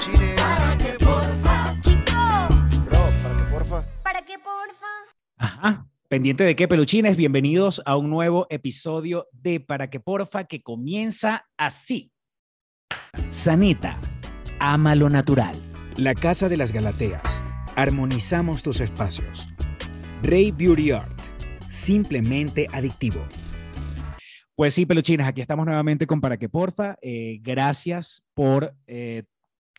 peluchines. ¿Para qué porfa? Bro, ¿para qué porfa? ¿Para qué porfa? Ajá. Pendiente de qué, peluchines, bienvenidos a un nuevo episodio de Para que porfa que comienza así. Sanita, ama lo natural. La Casa de las Galateas. Armonizamos tus espacios. Rey Beauty Art. Simplemente adictivo. Pues sí, peluchines, aquí estamos nuevamente con Para que porfa. Eh, gracias por eh,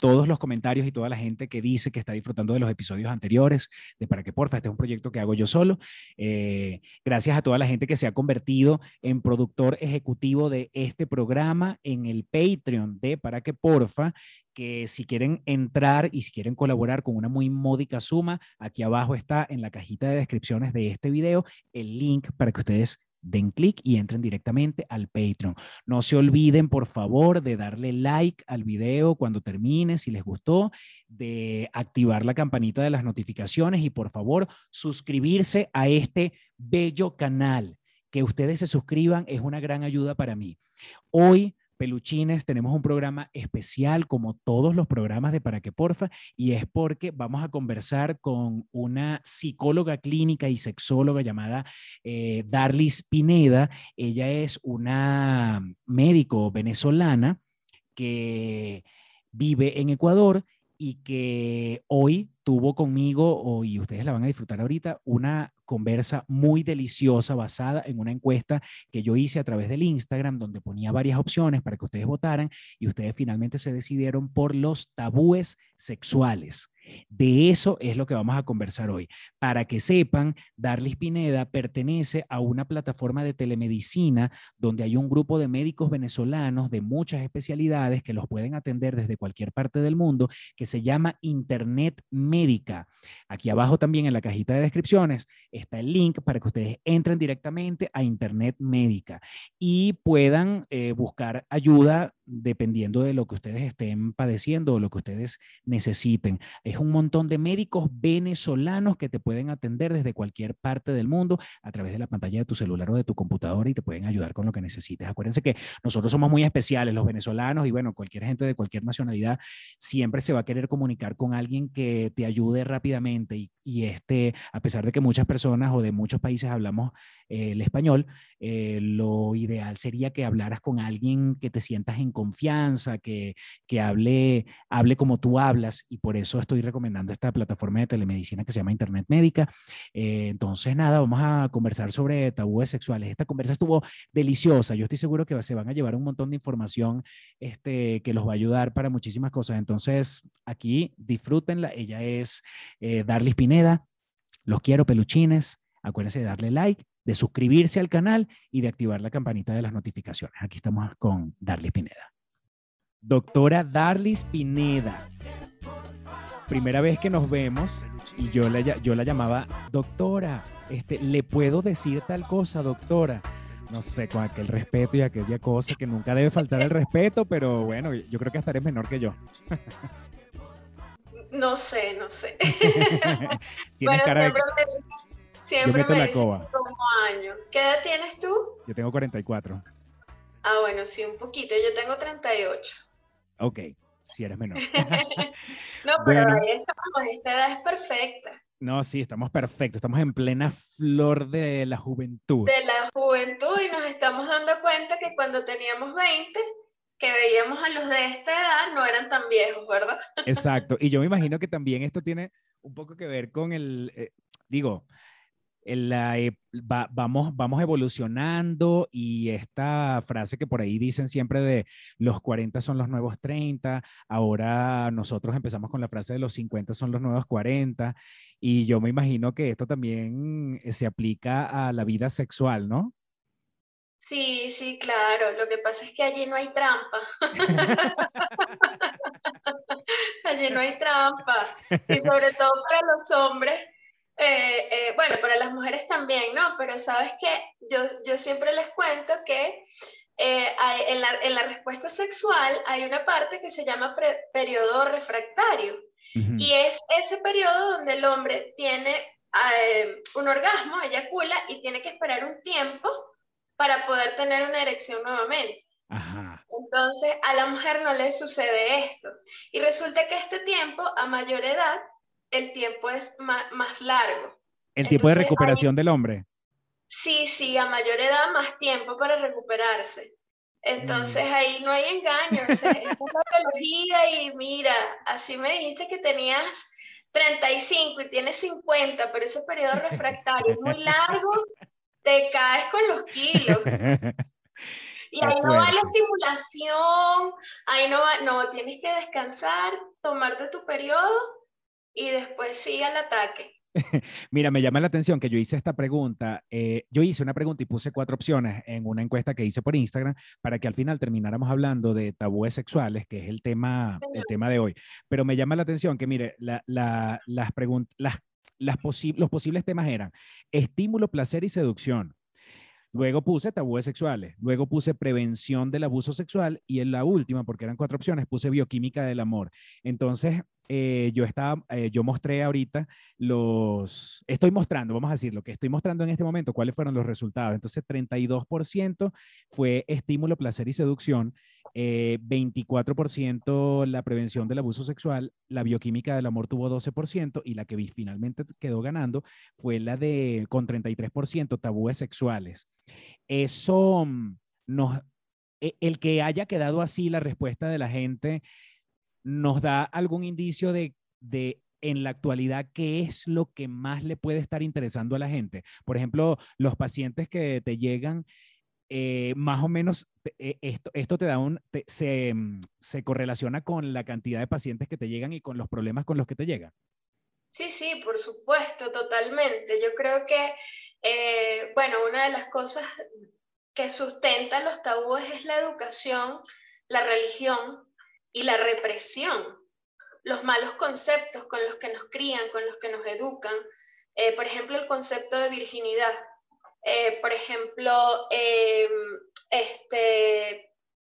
todos los comentarios y toda la gente que dice que está disfrutando de los episodios anteriores de Para que porfa. Este es un proyecto que hago yo solo. Eh, gracias a toda la gente que se ha convertido en productor ejecutivo de este programa en el Patreon de Para que porfa que si quieren entrar y si quieren colaborar con una muy módica suma, aquí abajo está en la cajita de descripciones de este video el link para que ustedes den clic y entren directamente al Patreon. No se olviden, por favor, de darle like al video cuando termine, si les gustó, de activar la campanita de las notificaciones y, por favor, suscribirse a este bello canal. Que ustedes se suscriban es una gran ayuda para mí. Hoy peluchines, tenemos un programa especial como todos los programas de Para que Porfa y es porque vamos a conversar con una psicóloga clínica y sexóloga llamada eh, Darlis Pineda. Ella es una médico venezolana que vive en Ecuador y que hoy tuvo conmigo, y ustedes la van a disfrutar ahorita, una conversa muy deliciosa basada en una encuesta que yo hice a través del Instagram, donde ponía varias opciones para que ustedes votaran y ustedes finalmente se decidieron por los tabúes sexuales. De eso es lo que vamos a conversar hoy. Para que sepan, Darlis Pineda pertenece a una plataforma de telemedicina donde hay un grupo de médicos venezolanos de muchas especialidades que los pueden atender desde cualquier parte del mundo, que se llama Internet Médica. Aquí abajo también en la cajita de descripciones está el link para que ustedes entren directamente a Internet Médica y puedan eh, buscar ayuda dependiendo de lo que ustedes estén padeciendo o lo que ustedes necesiten. Es un montón de médicos venezolanos que te pueden atender desde cualquier parte del mundo a través de la pantalla de tu celular o de tu computadora y te pueden ayudar con lo que necesites. Acuérdense que nosotros somos muy especiales, los venezolanos, y bueno, cualquier gente de cualquier nacionalidad siempre se va a querer comunicar con alguien que te ayude rápidamente y, y este, a pesar de que muchas personas o de muchos países hablamos eh, el español, eh, lo ideal sería que hablaras con alguien que te sientas en confianza, que, que hable, hable como tú hablas y por eso estoy recomendando esta plataforma de telemedicina que se llama Internet Médica. Eh, entonces, nada, vamos a conversar sobre tabúes sexuales. Esta conversa estuvo deliciosa. Yo estoy seguro que se van a llevar un montón de información este, que los va a ayudar para muchísimas cosas. Entonces, aquí disfrútenla. Ella es Darlis Pineda. Los quiero, peluchines. Acuérdense de darle like, de suscribirse al canal y de activar la campanita de las notificaciones. Aquí estamos con Darlis Pineda. Doctora Darlis Pineda. Primera vez que nos vemos y yo la, yo la llamaba doctora. Este, ¿Le puedo decir tal cosa, doctora? No sé, con aquel respeto y aquella cosa que nunca debe faltar el respeto, pero bueno, yo creo que hasta eres menor que yo. No sé, no sé. Cara de... Siempre meto me dicen coba. como años. ¿Qué edad tienes tú? Yo tengo 44. Ah, bueno, sí, un poquito. Yo tengo 38. Ok, si eres menor. No, pero Bueno. ahí estamos. Esta edad es perfecta. No, sí, estamos perfectos. Estamos en plena flor de la juventud. De la juventud y nos estamos dando cuenta que cuando teníamos 20, que veíamos a los de esta edad, no eran tan viejos, ¿verdad? Exacto. Y yo me imagino que también esto tiene un poco que ver con el, eh, digo, en la, e- va- vamos, vamos evolucionando y esta frase que por ahí dicen siempre de los 40 son los nuevos 30, ahora nosotros empezamos con la frase de los 50 son los nuevos 40 y yo me imagino que esto también eh, se aplica a la vida sexual, ¿no? Sí, sí, claro. Lo que pasa es que allí no hay trampa. Allí no hay trampa. Y sobre todo para los hombres, eh, eh, bueno, para las mujeres también, ¿no? Pero sabes que yo, yo siempre les cuento que eh, hay- en, la, en la respuesta sexual hay una parte que se llama pre- periodo refractario. Y es ese periodo donde el hombre tiene un orgasmo, eyacula, y tiene que esperar un tiempo para poder tener una erección nuevamente. Ajá. Entonces, a la mujer no le sucede esto. Y resulta que este tiempo, a mayor edad, el tiempo es más, largo. ¿El tiempo de recuperación del hombre? Sí, sí, a mayor edad más tiempo para recuperarse. Entonces mm. ahí no hay engaño, o sea, es la biología y mira, así me dijiste que tenías 35 y tienes 50, pero ese periodo refractario es muy largo, te caes con los kilos. Y ahí no va la estimulación, ahí no va, no, tienes que descansar, tomarte tu periodo y después sigue al ataque. Mira, me llama la atención que yo hice esta pregunta. Eh, yo hice una pregunta y puse cuatro opciones en una encuesta que hice por Instagram para que al final termináramos hablando de tabúes sexuales, que es el tema, el tema de hoy. Pero me llama la atención que, mire, las las, los posibles temas eran estímulo, placer y seducción. Luego puse tabúes sexuales, luego puse prevención del abuso sexual y en la última, porque eran cuatro opciones, puse bioquímica del amor. Entonces, eh, yo estaba, eh, yo mostré ahorita los, estoy mostrando, vamos a decir, lo que estoy mostrando en este momento, cuáles fueron los resultados. Entonces, 32% fue estímulo, placer y seducción, 24% eh, la prevención del abuso sexual, la bioquímica del amor tuvo 12% y la que finalmente quedó ganando fue la de, con 33%, tabúes sexuales. Eso mm, nos, e, el que haya quedado así la respuesta de la gente nos da algún indicio de, de en la actualidad qué es lo que más le puede estar interesando a la gente. Por ejemplo, los pacientes que te llegan, eh, más o menos eh, esto, esto te da un, se, mm, se, correlaciona con la cantidad de pacientes que te llegan y con los problemas con los que te llegan. Sí, sí, por supuesto, totalmente. Yo creo que, eh, bueno, una de las cosas que sustenta los tabúes es la educación, la religión, y la represión, los malos conceptos con los que nos crían, con los que nos educan. Eh, por ejemplo, el concepto de virginidad. Eh, por ejemplo, em, este,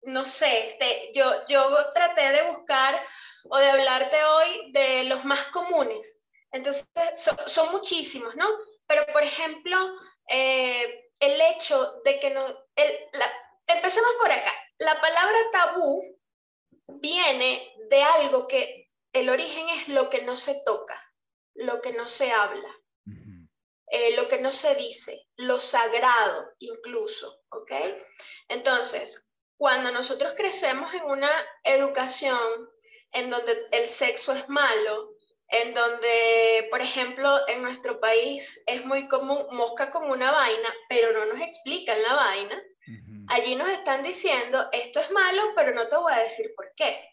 no sé, yo, yo traté de buscar o de hablarte hoy de los más comunes. Entonces, son muchísimos, ¿no? Pero, por ejemplo, eh, el hecho de que no... El, empecemos por acá. La palabra tabú viene de algo que el origen es lo que no se toca, lo que no se habla, eh, lo que no se dice, lo sagrado incluso, ¿ok? Entonces, cuando nosotros crecemos en una educación en donde el sexo es malo, en donde, por ejemplo, en nuestro país es muy común mosca con una vaina, pero no nos explican la vaina, Allí nos están diciendo, esto es malo, pero no te voy a decir por qué.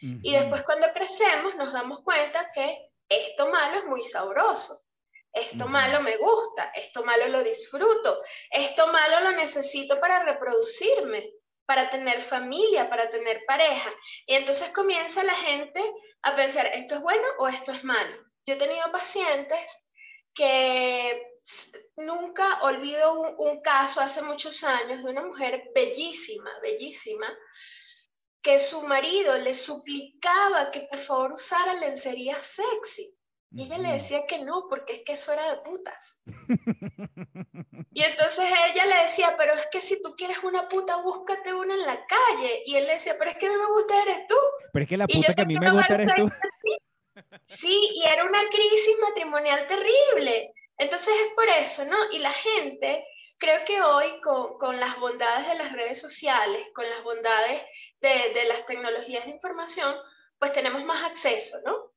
Y después cuando crecemos nos damos cuenta que esto malo es muy sabroso. Esto malo me gusta, esto malo lo disfruto, esto malo lo necesito para reproducirme, para tener familia, para tener pareja. Y entonces comienza la gente a pensar, ¿esto es bueno o esto es malo? Yo he tenido pacientes que nunca olvido un, caso hace muchos años de una mujer bellísima, bellísima, que su marido le suplicaba que por favor usara lencería sexy. Y ella le decía que no, porque es que eso era de putas. y entonces ella le decía, pero es que si tú quieres una puta, búscate una en la calle. Y él le decía, pero es que no me gusta eres tú. Pero es que la puta que a mí me gusta eres tú. Sí, y era una crisis matrimonial terrible. Entonces es por eso, ¿no? Y la gente, creo que hoy con, las bondades de las redes sociales, con las bondades de, las tecnologías de información, pues tenemos más acceso, ¿no?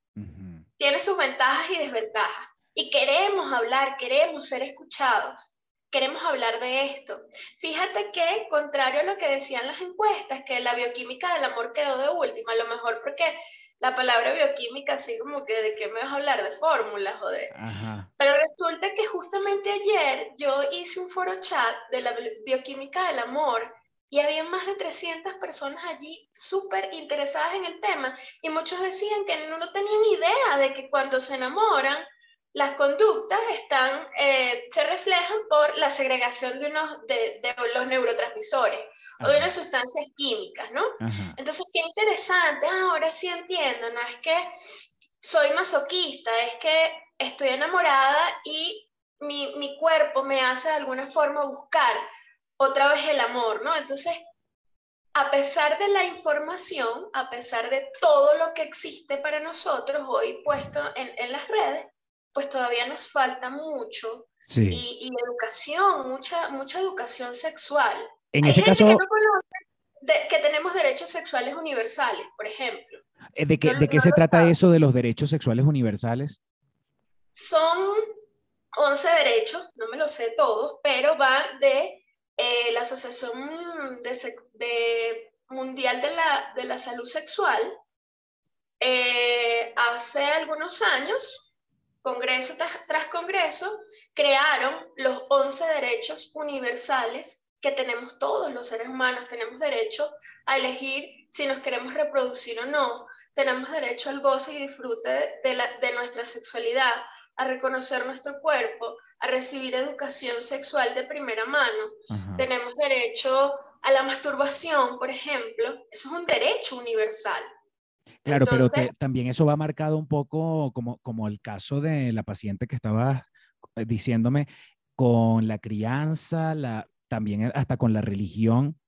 Tiene sus ventajas y desventajas. Y queremos hablar, queremos ser escuchados, queremos hablar de esto. Fíjate que, contrario a lo que decían las encuestas, que la bioquímica del amor quedó de última, a lo mejor porque la palabra bioquímica, así como que de qué me vas a hablar, de fórmulas o de... Pero resulta que justamente ayer yo hice un foro chat de la bioquímica del amor y había más de 300 personas allí súper interesadas en el tema y muchos decían que no tenían idea de que cuando se enamoran las conductas están, eh, se reflejan por la segregación de, unos, de, los neurotransmisores o de unas sustancias químicas, ¿no? Entonces, qué interesante, ah, ahora sí entiendo, no es que soy masoquista, es que estoy enamorada y mi, mi cuerpo me hace de alguna forma buscar otra vez el amor, ¿no? Entonces, a pesar de la información, a pesar de todo lo que existe para nosotros hoy puesto en, las redes, pues todavía nos falta mucho. Y, educación, mucha, mucha educación sexual. En ese caso... Que, tenemos derechos sexuales universales, por ejemplo. Eh, ¿De, qué, ¿de qué se trata eso de los derechos sexuales universales? Son 11 derechos, no me lo sé todos, pero van de eh, la Asociación de, Mundial de la, de la, Salud Sexual, eh, hace algunos años, congreso tras, congreso, crearon los 11 derechos universales que tenemos todos los seres humanos. Tenemos derecho a elegir si nos queremos reproducir o no. Tenemos derecho al goce y disfrute de, de nuestra sexualidad, a reconocer nuestro cuerpo, a recibir educación sexual de primera mano. Tenemos derecho a la masturbación, por ejemplo. Eso es un derecho universal. Claro, pero también eso va marcado un poco como, como el caso de la paciente que estaba eh, diciéndome con la crianza, la, también hasta con la religión.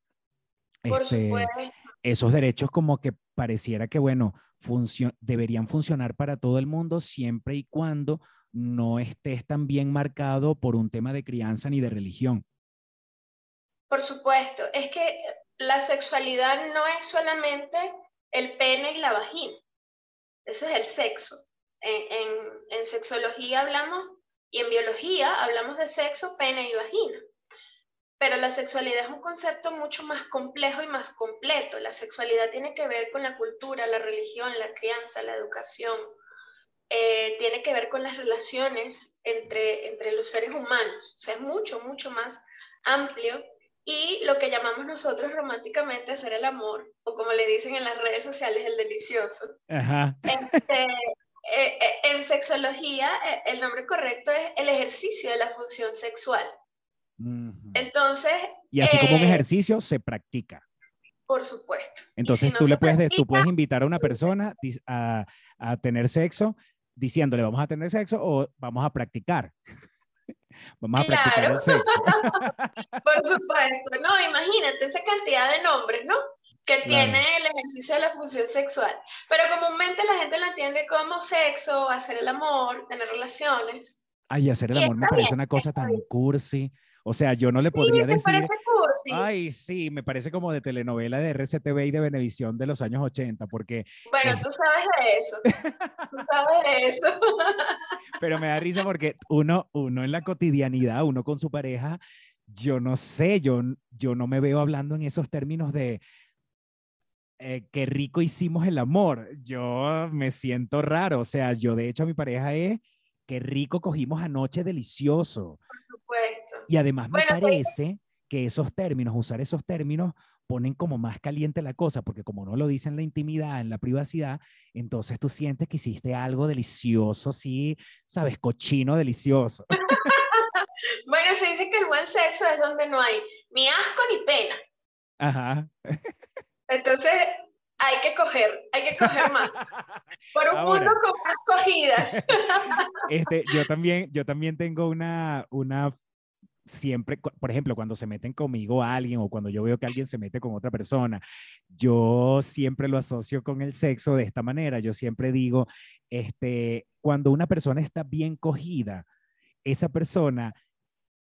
Este, esos derechos como que pareciera que, bueno, deberían funcionar para todo el mundo siempre y cuando no estés tan bien marcado por un tema de crianza ni de religión. Por supuesto, es que la sexualidad no es solamente el pene y la vagina, eso es el sexo. En, sexología hablamos y en biología hablamos de sexo, pene y vagina. Pero la sexualidad es un concepto mucho más complejo y más completo. La sexualidad tiene que ver con la cultura, la religión, la crianza, la educación, eh, tiene que ver con las relaciones entre, entre los seres humanos. O sea, es mucho, mucho más amplio. Y lo que llamamos nosotros románticamente hacer el amor, o como le dicen en las redes sociales, el delicioso. Este, eh, eh, en sexología, el nombre correcto es el ejercicio de la función sexual. Entonces. Y así como un ejercicio se practica. Por supuesto. Entonces tú le puedes, tú puedes invitar a una persona a, a, tener sexo diciéndole vamos a tener sexo o vamos a practicar. Vamos a practicar el sexo. Por supuesto, no, imagínate esa cantidad de nombres, ¿no? Que tiene el ejercicio de la función sexual. Pero comúnmente la gente lo entiende como sexo, hacer el amor, tener relaciones. Ay, hacer el amor me parece una cosa tan cursi. O sea, yo no le podría decir. Parece cursi? Ay, sí, me parece como de telenovela de RCTV y de Venevisión de los años 80, porque. Bueno, tú sabes de eso. tú sabes de eso. Pero me da risa porque uno, uno en la cotidianidad, uno con su pareja, yo no sé, yo, yo no me veo hablando en esos términos de. Eh, qué rico hicimos el amor. Yo me siento raro. O sea, yo de hecho a mi pareja es qué rico cogimos anoche delicioso. Por supuesto. Y además me parece que esos términos, usar esos términos, ponen como más caliente la cosa, porque como no lo dicen en la intimidad, en la privacidad, entonces tú sientes que hiciste algo delicioso, sí, sabes, cochino delicioso. bueno, se dice que el buen sexo es donde no hay ni asco ni pena. Ajá. Entonces, hay que coger, hay que coger más. Por un mundo con más cogidas. Este, yo también, yo también tengo una, una siempre, por ejemplo, cuando se meten conmigo alguien o cuando yo veo que alguien se mete con otra persona, yo siempre lo asocio con el sexo de esta manera. Yo siempre digo, este, cuando una persona está bien cogida, esa persona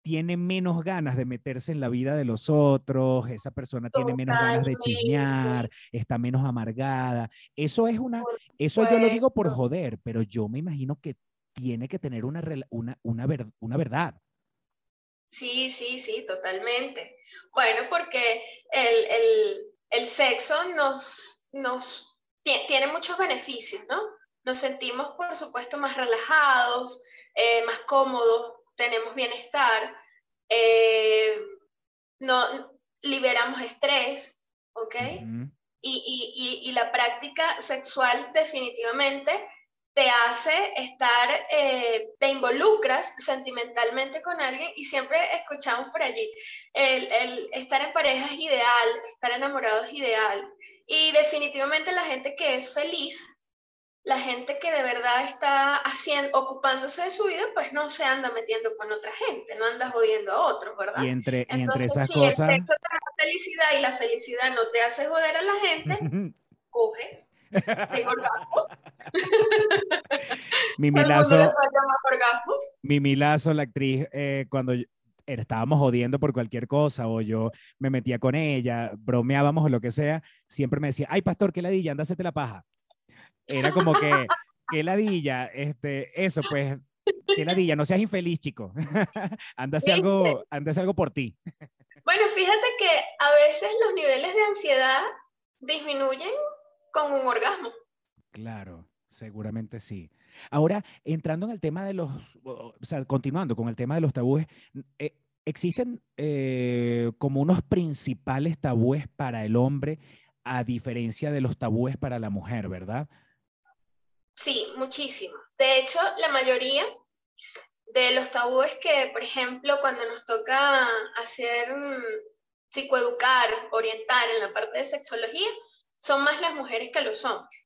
tiene menos ganas de meterse en la vida de los otros, esa persona tiene menos ganas de chismear, está menos amargada. Eso es una, eso yo lo digo por joder, pero yo me imagino que tiene que tener una, una, una, una verdad. Sí, sí, sí, totalmente. Bueno, porque el, el, el sexo nos, nos tiene muchos beneficios, ¿no? Nos sentimos, por supuesto, más relajados, eh, más cómodos, tenemos bienestar, eh, no, liberamos estrés, ¿ok? y, y, la práctica sexual definitivamente te hace estar, eh, te involucras sentimentalmente con alguien y siempre escuchamos por allí, el, el, estar en pareja es ideal, estar enamorado es ideal. Y definitivamente la gente que es feliz la gente que de verdad está haciendo, ocupándose de su vida, pues no se anda metiendo con otra gente, no anda jodiendo a otros, ¿verdad? Y entre, y entre Entonces, esas si cosas, el sexo te da felicidad y la felicidad no te hace joder a la gente, coge. Tengo orgasmos. Mimi Lazo, Lazo, la actriz, eh, cuando yo- estábamos jodiendo por cualquier cosa o yo me metía con ella, bromeábamos o lo que sea, siempre me decía, ay, pastor, qué ladilla, anda, la paja. Era como que, qué ladilla, este, eso, pues, qué ladilla, no seas infeliz, chico. ¿Viste? algo, anda, hace algo por ti. Bueno, fíjate que a veces los niveles de ansiedad disminuyen con un orgasmo. Claro, seguramente sí. Ahora, entrando en el tema de los, o sea, continuando con el tema de los tabúes, eh, existen eh, como unos principales tabúes para el hombre a diferencia de los tabúes para la mujer, ¿verdad? Sí, muchísimo. De hecho, la mayoría de los tabúes que, por ejemplo, cuando nos toca hacer mm, psicoeducar, orientar en la parte de sexología, son más las mujeres que los hombres.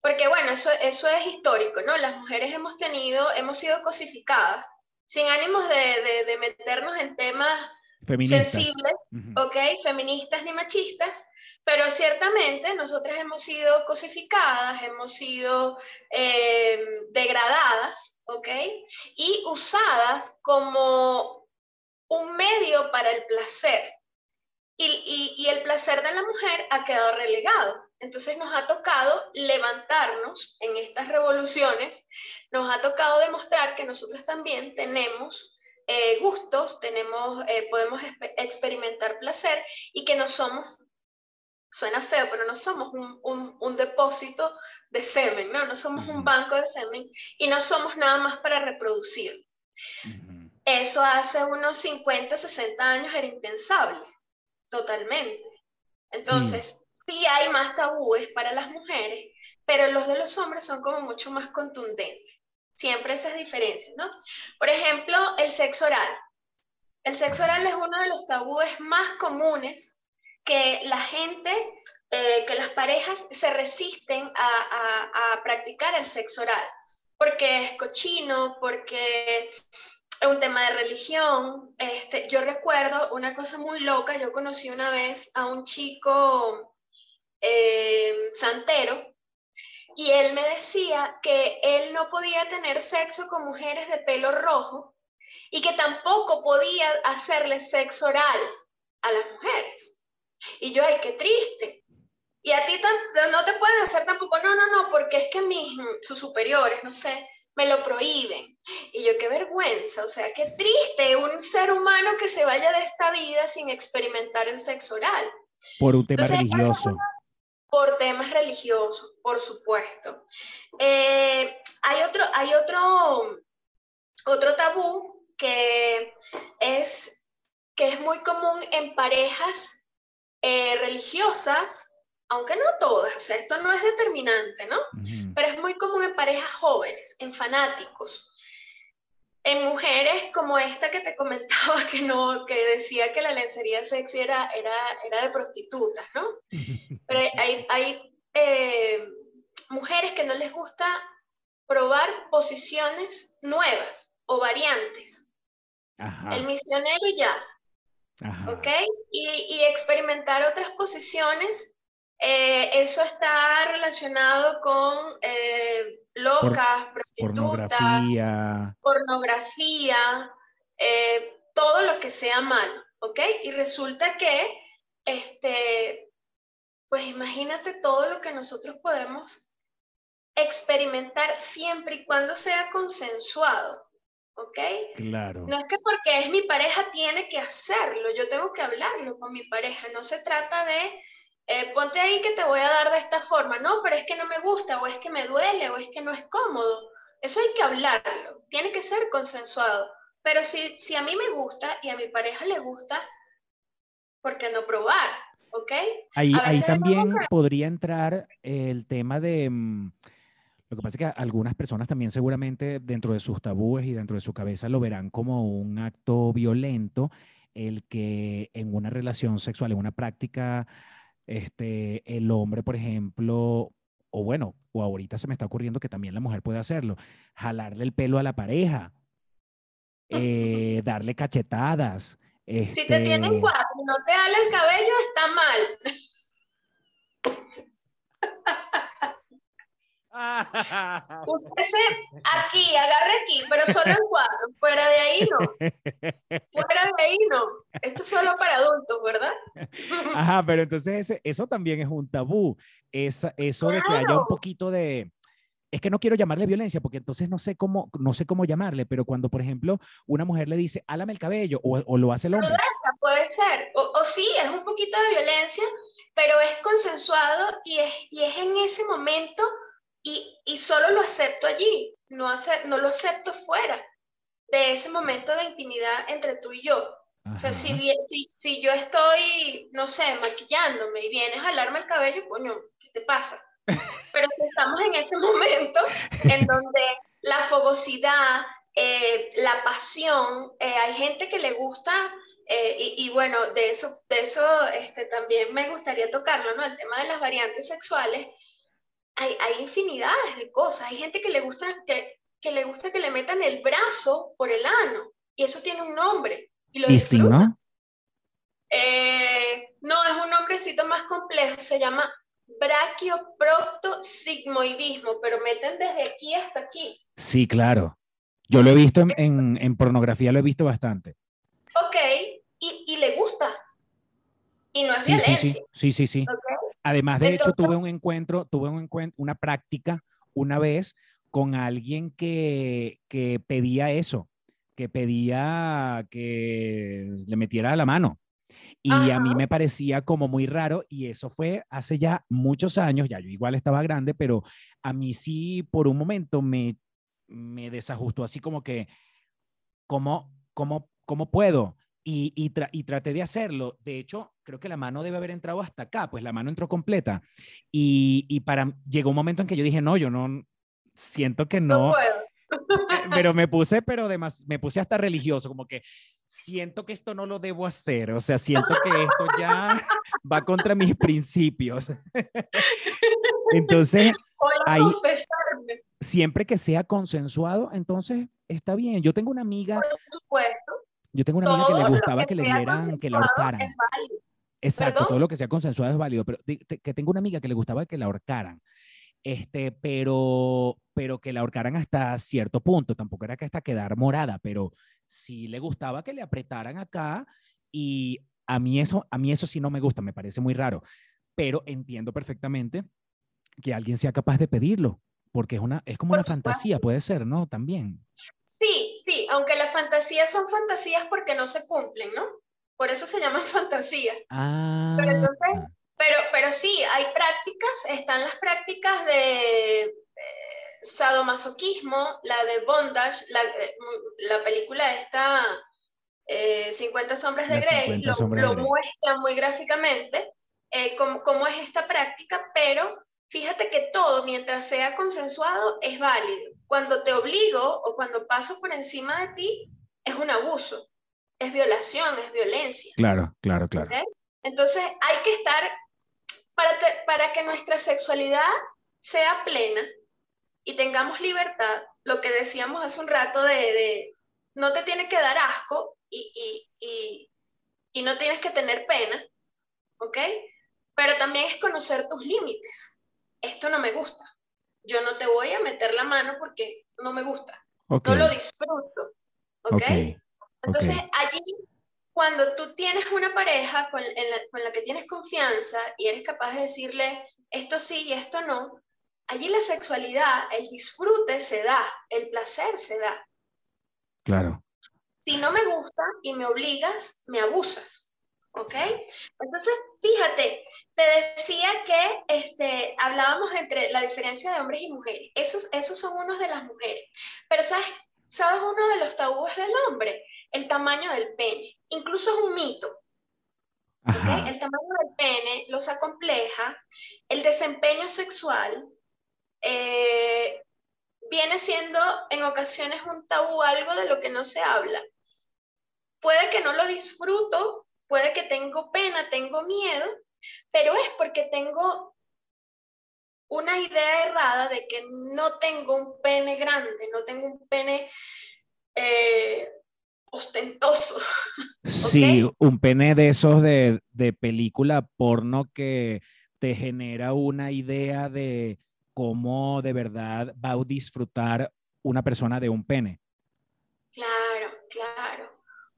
Porque bueno, eso, eso es histórico, ¿no? Las mujeres hemos tenido, hemos sido cosificadas, sin ánimos de, de- de meternos en temas Feministas. sensibles, Ujú. ¿ok? Feministas ni machistas, pero ciertamente nosotras hemos sido cosificadas, hemos sido eh, degradadas, ¿ok? Y usadas como un medio para el placer. Y, y- y el placer de la mujer ha quedado relegado. Entonces nos ha tocado levantarnos en estas revoluciones, nos ha tocado demostrar que nosotros también tenemos eh, gustos, tenemos, eh, podemos expe- experimentar placer y que no somos, suena feo, pero no somos un, un- un depósito de semen, ¿no? No somos un banco de semen y no somos nada más para reproducir. Esto hace unos 50, 60 años era impensable, totalmente. Entonces, sí. hay más tabúes para las mujeres, pero los de los hombres son como mucho más contundentes. Siempre esas diferencias, ¿no? Por ejemplo, el sexo oral. El sexo oral es uno de los tabúes más comunes que la gente, eh, que las parejas se resisten a, a- a practicar el sexo oral, porque es cochino, porque un tema de religión. Este, yo recuerdo una cosa muy loca, yo conocí una vez a un chico eh, santero y él me decía que él no podía tener sexo con mujeres de pelo rojo y que tampoco podía hacerle sexo oral a las mujeres. Y yo, ay, qué triste. Y a ti no te pueden hacer tampoco, no, no, no, porque es que mis, sus superiores, no sé, me lo prohíben. Y yo, qué vergüenza, o sea, qué triste un ser humano que se vaya de esta vida sin experimentar el sexo oral Por un tema Entonces, religioso. por temas religiosos, por supuesto. Eh, hay otro, hay otro, otro tabú que es, que es muy común en parejas eh, religiosas, aunque no todas, o sea, esto no es determinante, ¿no? Ujú. Pero es muy común en parejas jóvenes, en fanáticos, en mujeres como esta que te comentaba que no, que decía que la lencería sexy era, era, era de prostitutas, ¿no? Pero hay, hay eh, mujeres que no les gusta probar posiciones nuevas o variantes. Ajá, El misionero ya, ajá. ¿ok? Y, y experimentar otras posiciones, eh, eso está relacionado con eh, locas, prostitutas, Pornografía. pornografía, eh, todo lo que sea malo, ¿ok? Y resulta que, este, pues imagínate todo lo que nosotros podemos experimentar siempre y cuando sea consensuado, ¿ok? Claro. No es que porque es mi pareja tiene que hacerlo, yo tengo que hablarlo con mi pareja, no se trata de eh, ponte ahí que te voy a dar de esta forma, no, pero es que no me gusta, o es que me duele, o es que no es cómodo. Eso hay que hablarlo, tiene que ser consensuado. Pero si, si a mí me gusta y a mi pareja le gusta, ¿por qué no probar? ¿Ok? Ahí, también podría entrar el tema de... mm, Lo que pasa es que algunas personas también seguramente dentro de sus tabúes y dentro de su cabeza lo verán como un acto violento el que en una relación sexual, en una práctica, este, el hombre, por ejemplo, o bueno, o ahorita se me está ocurriendo que también la mujer puede hacerlo, jalarle el pelo a la pareja, eh, darle cachetadas. Si te tienen este cuatro y no te jala el cabello, está mal. Usted se aquí, agarre aquí, pero solo en cuatro. Fuera de ahí no. Fuera de ahí no. Esto es solo para adultos, ¿verdad? Ajá, pero entonces ese- eso también es un tabú. Esa- eso de que haya un Claro. poquito de... Es que no quiero llamarle violencia porque entonces no sé cómo, no sé cómo llamarle, pero cuando, por ejemplo, una mujer le dice, álame el cabello o, o lo hace el hombre. Puede ser. O, o sí, es un poquito de violencia, pero es consensuado y es, y es en ese momento y, y solo lo acepto allí. No, hace, no lo acepto fuera de ese momento de intimidad entre tú y yo. O sea, si, Ajá. si, si yo estoy, no sé, maquillándome y vienes a jalarme el cabello, coño, ¿qué te pasa? Pero si estamos en este momento en donde la fogosidad, eh, la pasión, eh, hay gente que le gusta, eh, y, y bueno, de eso, de eso este, también me gustaría tocarlo, ¿no? El tema de las variantes sexuales. Hay, hay infinidades de cosas. Hay gente que le gusta que, que le gusta que le metan el brazo por el ano, y eso tiene un nombre. Y lo. ¿no? Eh, no, es un nombrecito más complejo, se llama braquioproctosigmoidismo, pero meten desde aquí hasta aquí. Sí, claro. Yo lo he visto en, en- en pornografía, lo he visto bastante. Ok, y, y le gusta. Y no es Sí, violencia. sí, sí, sí, sí. Además, de hecho, tuve un encuentro, tuve un encuentro, una práctica una vez con alguien que, que pedía eso, que pedía que le metiera la mano. Y a mí me parecía como muy raro y eso fue hace ya muchos años, ya yo igual estaba grande, pero a mí sí por un momento me, me desajustó así como que, ¿cómo, cómo, cómo puedo? Y, y, tra- y traté de hacerlo. De hecho, creo que la mano debe haber entrado hasta acá, pues la mano entró completa. Y, y para, llegó un momento en que yo dije, no, yo no, siento que No eh, pero me puse, pero demás, me puse hasta religioso, como que siento que esto no lo debo hacer, o sea, siento que esto ya va contra mis principios. Entonces, ahí- siempre que sea consensuado, entonces está bien. Yo tengo una amiga, por supuesto. Yo tengo una amiga que le gustaba que le dieran, que la ahorcaran. Exacto, ¿Perdón? todo lo que sea consensuado es válido, pero te- que tengo una amiga que le gustaba que la ahorcaran. Este, pero, pero que la ahorcaran hasta cierto punto, tampoco era que hasta quedar morada, pero sí le gustaba que le apretaran acá y a mí eso, a mí eso sí no me gusta, me parece muy raro, pero entiendo perfectamente que alguien sea capaz de pedirlo, porque es una, es como Por una fantasía, puede ser, ¿no? También. Sí, sí, aunque las fantasías son fantasías porque no se cumplen, ¿no? Por eso se llaman fantasías. Ah, entonces- Pero, pero sí, hay prácticas, están las prácticas de eh, sadomasoquismo, la de bondage, la, eh, la película esta eh, 50 sombras de Grey 50 lo, muestra muy gráficamente eh, cómo, cómo es esta práctica, pero fíjate que todo, mientras sea consensuado, es válido. Cuando te obligo o cuando paso por encima de ti, es un abuso, es violación, es violencia. claro, claro, claro. Entonces hay que estar, para, te- para que nuestra sexualidad sea plena y tengamos libertad, lo que decíamos hace un rato de, de no te tiene que dar asco y, y, y, y no tienes que tener pena, ¿ok? Pero también es conocer tus límites. Esto no me gusta. Yo no te voy a meter la mano porque no me gusta. Ok, No lo disfruto, ¿ok? ok, Entonces, allí, cuando tú tienes una pareja con, en la, con la que tienes confianza y eres capaz de decirle esto sí y esto no, allí la sexualidad, el disfrute se da, el placer se da. claro. Si no me gusta y me obligas, me abusas. ¿Ok? Entonces, fíjate, te decía que este, hablábamos entre la diferencia de hombres y mujeres. Esos, esos son unos de las mujeres. Pero ¿sabes, ¿sabes uno de los tabúes del hombre? El tamaño del pene. Incluso es un mito. ¿ok? Ajá. El tamaño del pene los acompleja. El desempeño sexual eh, viene siendo en ocasiones un tabú, algo de lo que no se habla. Puede que no lo disfruto, puede que tengo pena, tengo miedo, pero es porque tengo una idea errada de que no tengo un pene grande, no tengo un pene eh, ostentoso. Sí, un pene de esos de, de película porno que te genera una idea de cómo de verdad va a disfrutar una persona de un pene. Claro, claro,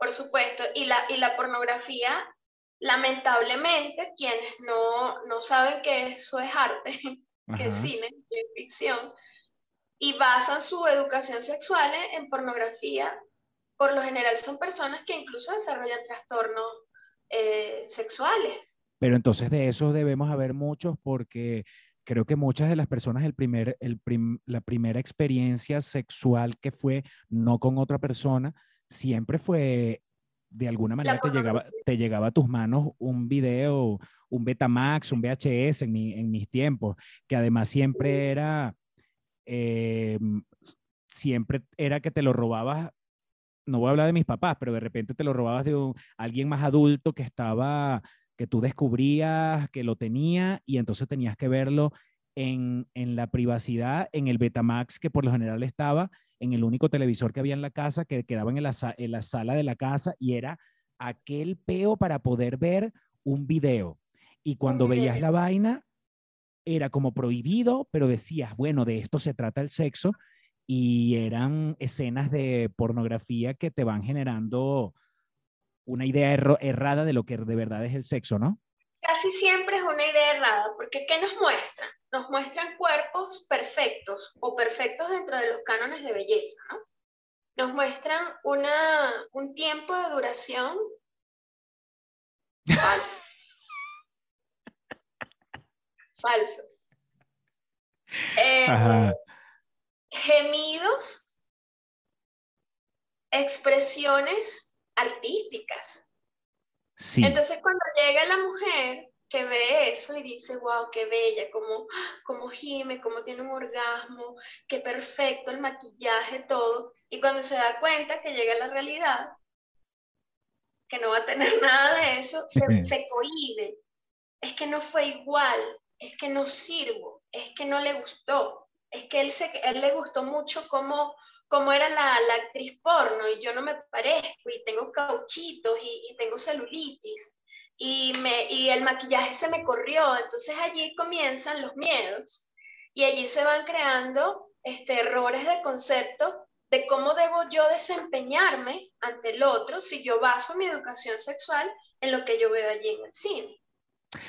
por supuesto. Y la, y la pornografía, lamentablemente, quienes no, no saben que eso es arte, que es cine, que es ficción, y basan su educación sexual en pornografía, por lo general son personas que incluso desarrollan trastornos eh, sexuales. Pero entonces de esos debemos haber muchos porque creo que muchas de las personas, el primer, el la primera experiencia sexual que fue no con otra persona, siempre fue de alguna manera te llegaba, te llegaba a tus manos un video, un Betamax, un VHS en, mi, en mis tiempos, que además siempre era, em, siempre era que te lo robabas, no voy a hablar de mis papás, pero de repente te lo robabas de alguien más adulto que estaba que tú descubrías que lo tenía y entonces tenías que verlo en, en, la privacidad, en el Betamax que por lo general estaba en el único televisor que había en la casa, que quedaba en la, en la sala de la casa y era aquel peo para poder ver un video. Y cuando veías la vaina, era como prohibido, pero decías, bueno, de esto se trata el sexo y eran escenas de pornografía que te van generando una idea errada de lo que de verdad es el sexo, ¿no? Casi siempre es una idea errada, porque ¿qué nos muestran? Nos muestran cuerpos perfectos o perfectos dentro de los cánones de belleza, ¿no? Nos muestran una, un tiempo de duración falso. falso. Eh, gemidos, expresiones artísticas. Sí. Entonces cuando llega la mujer que ve eso y dice, wow, qué bella, como, como gime, como tiene un orgasmo, qué perfecto el maquillaje, todo. Y cuando se da cuenta que llega a la realidad, que no va a tener nada de eso, se, se cohibe. Es que no fue igual, es que no sirvo, es que no le gustó, es que él, se, él le gustó mucho como como era la, la, actriz porno y yo no me parezco y tengo cauchitos y, tengo celulitis y, me, y el maquillaje se me corrió. Entonces allí comienzan los miedos y allí se van creando este, errores de concepto de cómo debo yo desempeñarme ante el otro si yo baso mi educación sexual en lo que yo veo allí en el cine.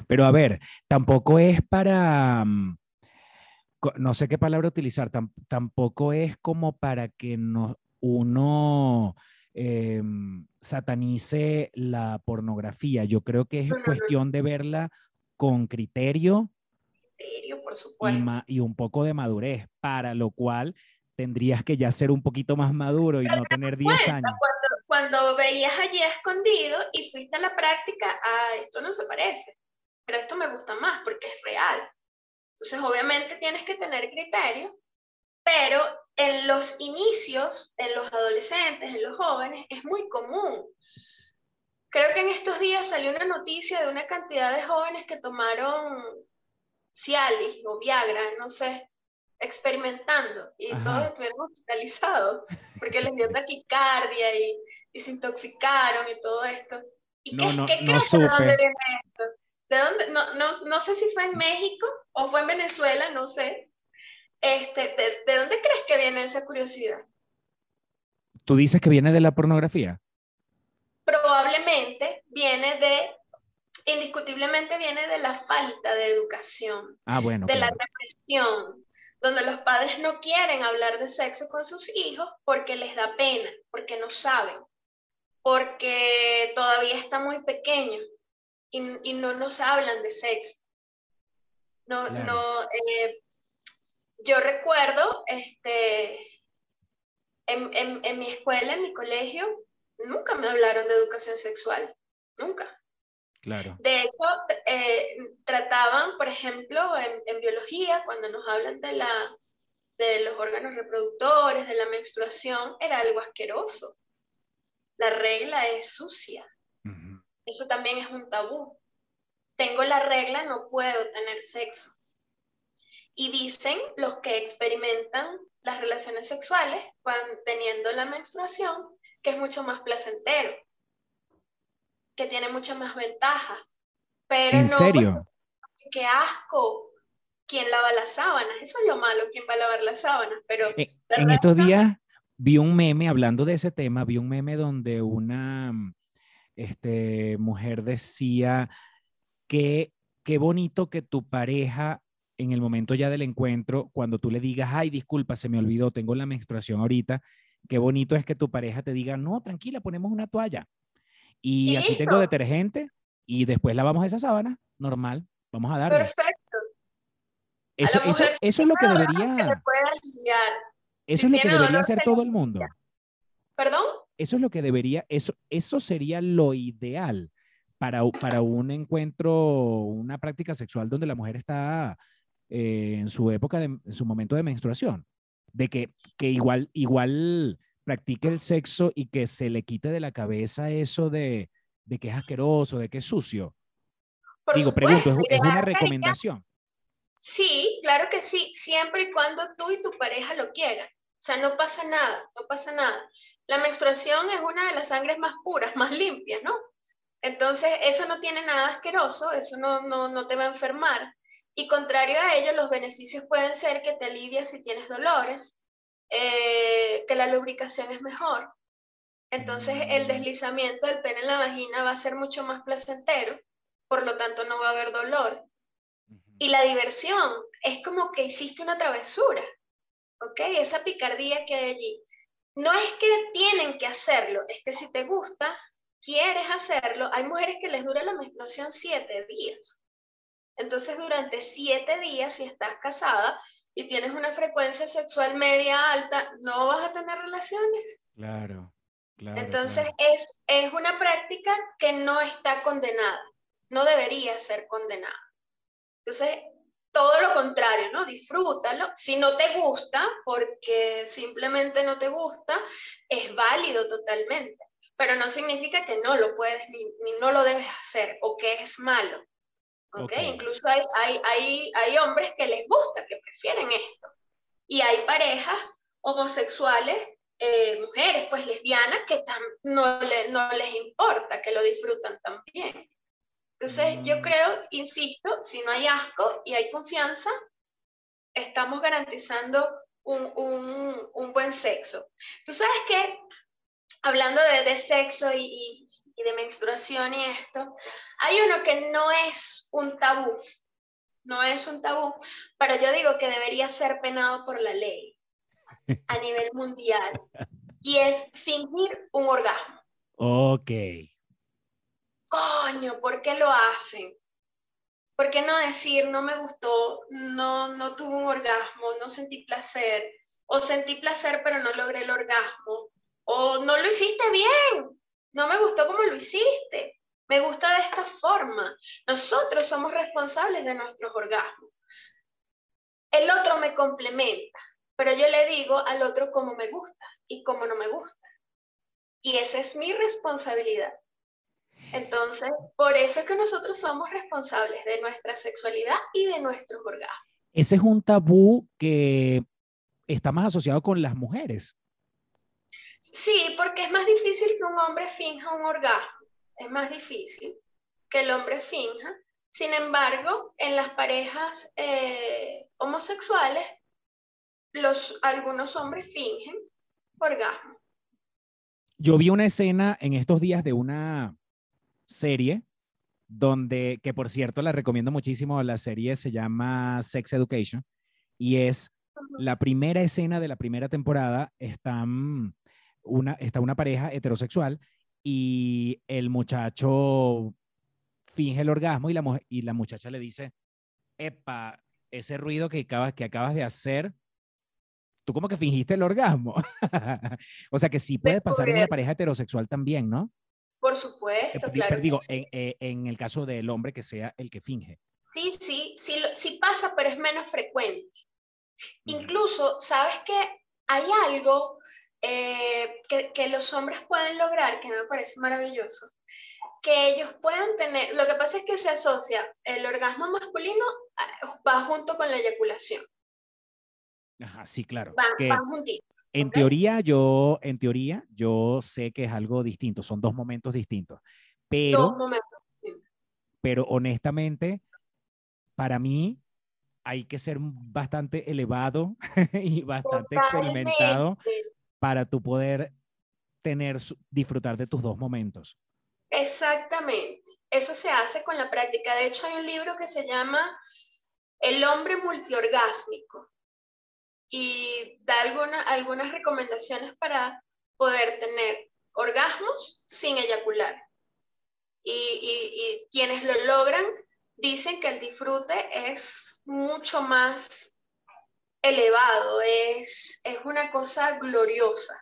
Pero a ver, tampoco es para... Mm, no sé qué palabra utilizar, tampoco es como para que no, uno em, satanice la pornografía. Yo creo que es cuestión de verla con criterio. Criterio, por supuesto. Y, un poco de madurez, para lo cual tendrías que ya ser un poquito más maduro y no tener 10 años. Cuando, cuando veías allí escondido y fuiste a la práctica, ah, esto no se parece, pero esto me gusta más porque es real. Entonces, obviamente tienes que tener criterio, pero en los inicios, en los adolescentes, en los jóvenes, es muy común. Creo que en estos días salió una noticia de una cantidad de jóvenes que tomaron Cialis o Viagra, no sé, experimentando y todos estuvieron hospitalizados porque les dio taquicardia y, y se intoxicaron y todo esto. ¿Y qué, no, ¿qué no de dónde viene esto? ¿De dónde? No, no, no, sé si fue en México o fue en Venezuela, no sé. Este, de, dónde crees que viene esa curiosidad? ¿Tú dices que viene de la pornografía? Probablemente viene de, indiscutiblemente viene de la falta de educación, ah, bueno, de la represión, donde los padres no quieren hablar de sexo con sus hijos porque les da pena, porque no saben, porque todavía está muy pequeño y, no nos hablan de sexo. No, no, eh, yo recuerdo, este, en, en, mi escuela, en mi colegio, nunca me hablaron de educación sexual, nunca. Claro. De hecho, eh, trataban, por ejemplo, en, en, biología, cuando nos hablan de, la, de los órganos reproductores, de la menstruación, era algo asqueroso. La regla es sucia. Esto también es un tabú. Tengo la regla, no puedo tener sexo. Y dicen los que experimentan las relaciones sexuales cuando, teniendo la menstruación que es mucho más placentero, que tiene muchas más ventajas. Pero ¿En no, serio? qué asco. ¿Quién lava las sábanas? Eso es lo malo, ¿quién va a lavar las sábanas? Pero Eh, de en estos días vi un meme hablando de ese tema, vi un meme donde una este, mujer decía que qué bonito que tu pareja en el momento ya del encuentro, cuando tú le digas, ay, disculpa, se me olvidó, tengo la menstruación ahorita, qué bonito es que tu pareja te diga, no, tranquila, ponemos una toalla. Y Y aquí tengo detergente y después lavamos esa sábana, normal, vamos a darle. Perfecto. Eso, eso, eso es lo que debería, aliviar. eso si es lo que debería hacer todo el mundo. ¿Perdón? Eso es lo que debería, eso, eso sería lo ideal para, para un encuentro, una práctica sexual donde la mujer está eh, en su época, de, en su momento de menstruación. De que, que igual, igual practique el sexo y que se le quite de la cabeza eso de, de que es asqueroso, de que es sucio. Por Digo, pregunto, ¿es, es una recomendación? Sí, claro que sí, siempre y cuando tú y tu pareja lo quieran. O sea, no pasa nada, no pasa nada. La menstruación es una de las sangres más puras, más limpias, ¿no? Entonces, eso no tiene nada asqueroso, eso no, no, no te va a enfermar. Y contrario a ello, los beneficios pueden ser que te alivias si tienes dolores, eh, que la lubricación es mejor. Entonces, el Mm. deslizamiento del pene en la vagina va a ser mucho más placentero, por lo tanto, no va a haber dolor. Y la diversión es como que hiciste una travesura, ¿ok? Esa picardía que hay allí. No es que tienen que hacerlo, es que si te gusta, quieres hacerlo. Hay mujeres que les dura la menstruación siete días. Entonces, durante siete días, si estás casada y tienes una frecuencia sexual media alta, no vas a tener relaciones. Claro, claro. Entonces, claro. es, es una práctica que no está condenada, no debería ser condenada. Entonces, todo lo contrario, ¿no? Disfrútalo. Si no te gusta, porque simplemente no te gusta, es válido totalmente. Pero no significa que no lo puedes ni, ni no lo debes hacer o que es malo. ¿Ok? Ok. Incluso hay, hay, hay, hay hombres que les gusta, que prefieren esto. Y hay parejas homosexuales, eh, mujeres pues lesbianas, que tam- no, le- no les importa, que lo disfrutan también. Entonces, yo Mm. creo, insisto, si no hay asco y hay confianza, estamos garantizando un, un- un buen sexo. Tú sabes que, hablando de, de sexo y, y- y de menstruación y esto, hay uno que no es un tabú, no es un tabú, pero yo digo que debería ser penado por la ley a nivel mundial, y es fingir un orgasmo. Ok. coño, ¿por qué lo hacen? ¿Por qué no decir, no me gustó, no, no tuve un orgasmo, no sentí placer, o sentí placer pero no logré el orgasmo, o no lo hiciste bien, no me gustó como lo hiciste, me gusta de esta forma. Nosotros somos responsables de nuestros orgasmos. El otro me complementa, pero yo le digo al otro cómo me gusta y cómo no me gusta. Y esa es mi responsabilidad. Entonces, por eso es que nosotros somos responsables de nuestra sexualidad y de nuestros orgasmos. Ese es un tabú que está más asociado con las mujeres. Sí, porque es más difícil que un hombre finja un orgasmo. Es más difícil que el hombre finja. Sin embargo, en las parejas eh, homosexuales, los, algunos hombres fingen orgasmo. Yo vi una escena en estos días de una serie donde, que por cierto la recomiendo muchísimo, la serie se llama Sex Education y es la primera escena de la primera temporada, están una, está una pareja heterosexual y el muchacho finge el orgasmo y la, y la muchacha le dice, epa, ese ruido que acabas, que acabas de hacer, tú como que fingiste el orgasmo. o sea que sí puede pasar en una pareja heterosexual también, ¿no? Por Eh, supuesto, di- claro. pero digo, en, eh, en el caso del hombre que sea el que finge. Sí, sí, sí, sí pasa, pero es menos frecuente. Incluso, ¿sabes qué? Hay algo eh, que, que los hombres pueden lograr, que me parece maravilloso, que ellos puedan tener, lo que pasa es que se asocia el orgasmo masculino va junto con la eyaculación. Ajá, sí, claro. Va, que va juntito. en ¿ok? teoría, yo, en teoría, yo sé que es algo distinto, son dos momentos distintos. Pero, Dos momentos distintos. pero honestamente, para mí hay que ser bastante elevado y bastante experimentado Totalmente. Para tu poder tener, disfrutar de tus dos momentos. Exactamente. Eso se hace con la práctica. De hecho, hay un libro que se llama El hombre multiorgásmico y da alguna- algunas recomendaciones para poder tener orgasmos sin eyacular. Y- y quienes lo logran dicen que el disfrute es mucho más elevado, es, es una cosa gloriosa.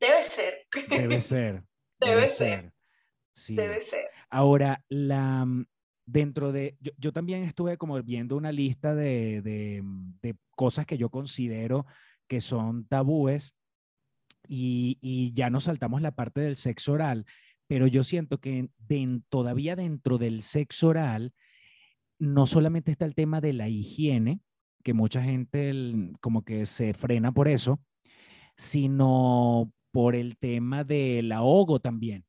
Debe ser, Debe ser. Debe ser. Sí. debe ser. Ahora, la, mm, dentro de, yo, yo también estuve como viendo una lista de, de, mm, de cosas que yo considero que son tabúes y, y ya nos saltamos la parte del sexo oral, pero yo siento que den- todavía dentro del sexo oral no solamente está el tema de la higiene, que mucha gente como que se frena por eso, sino por el tema del ahogo también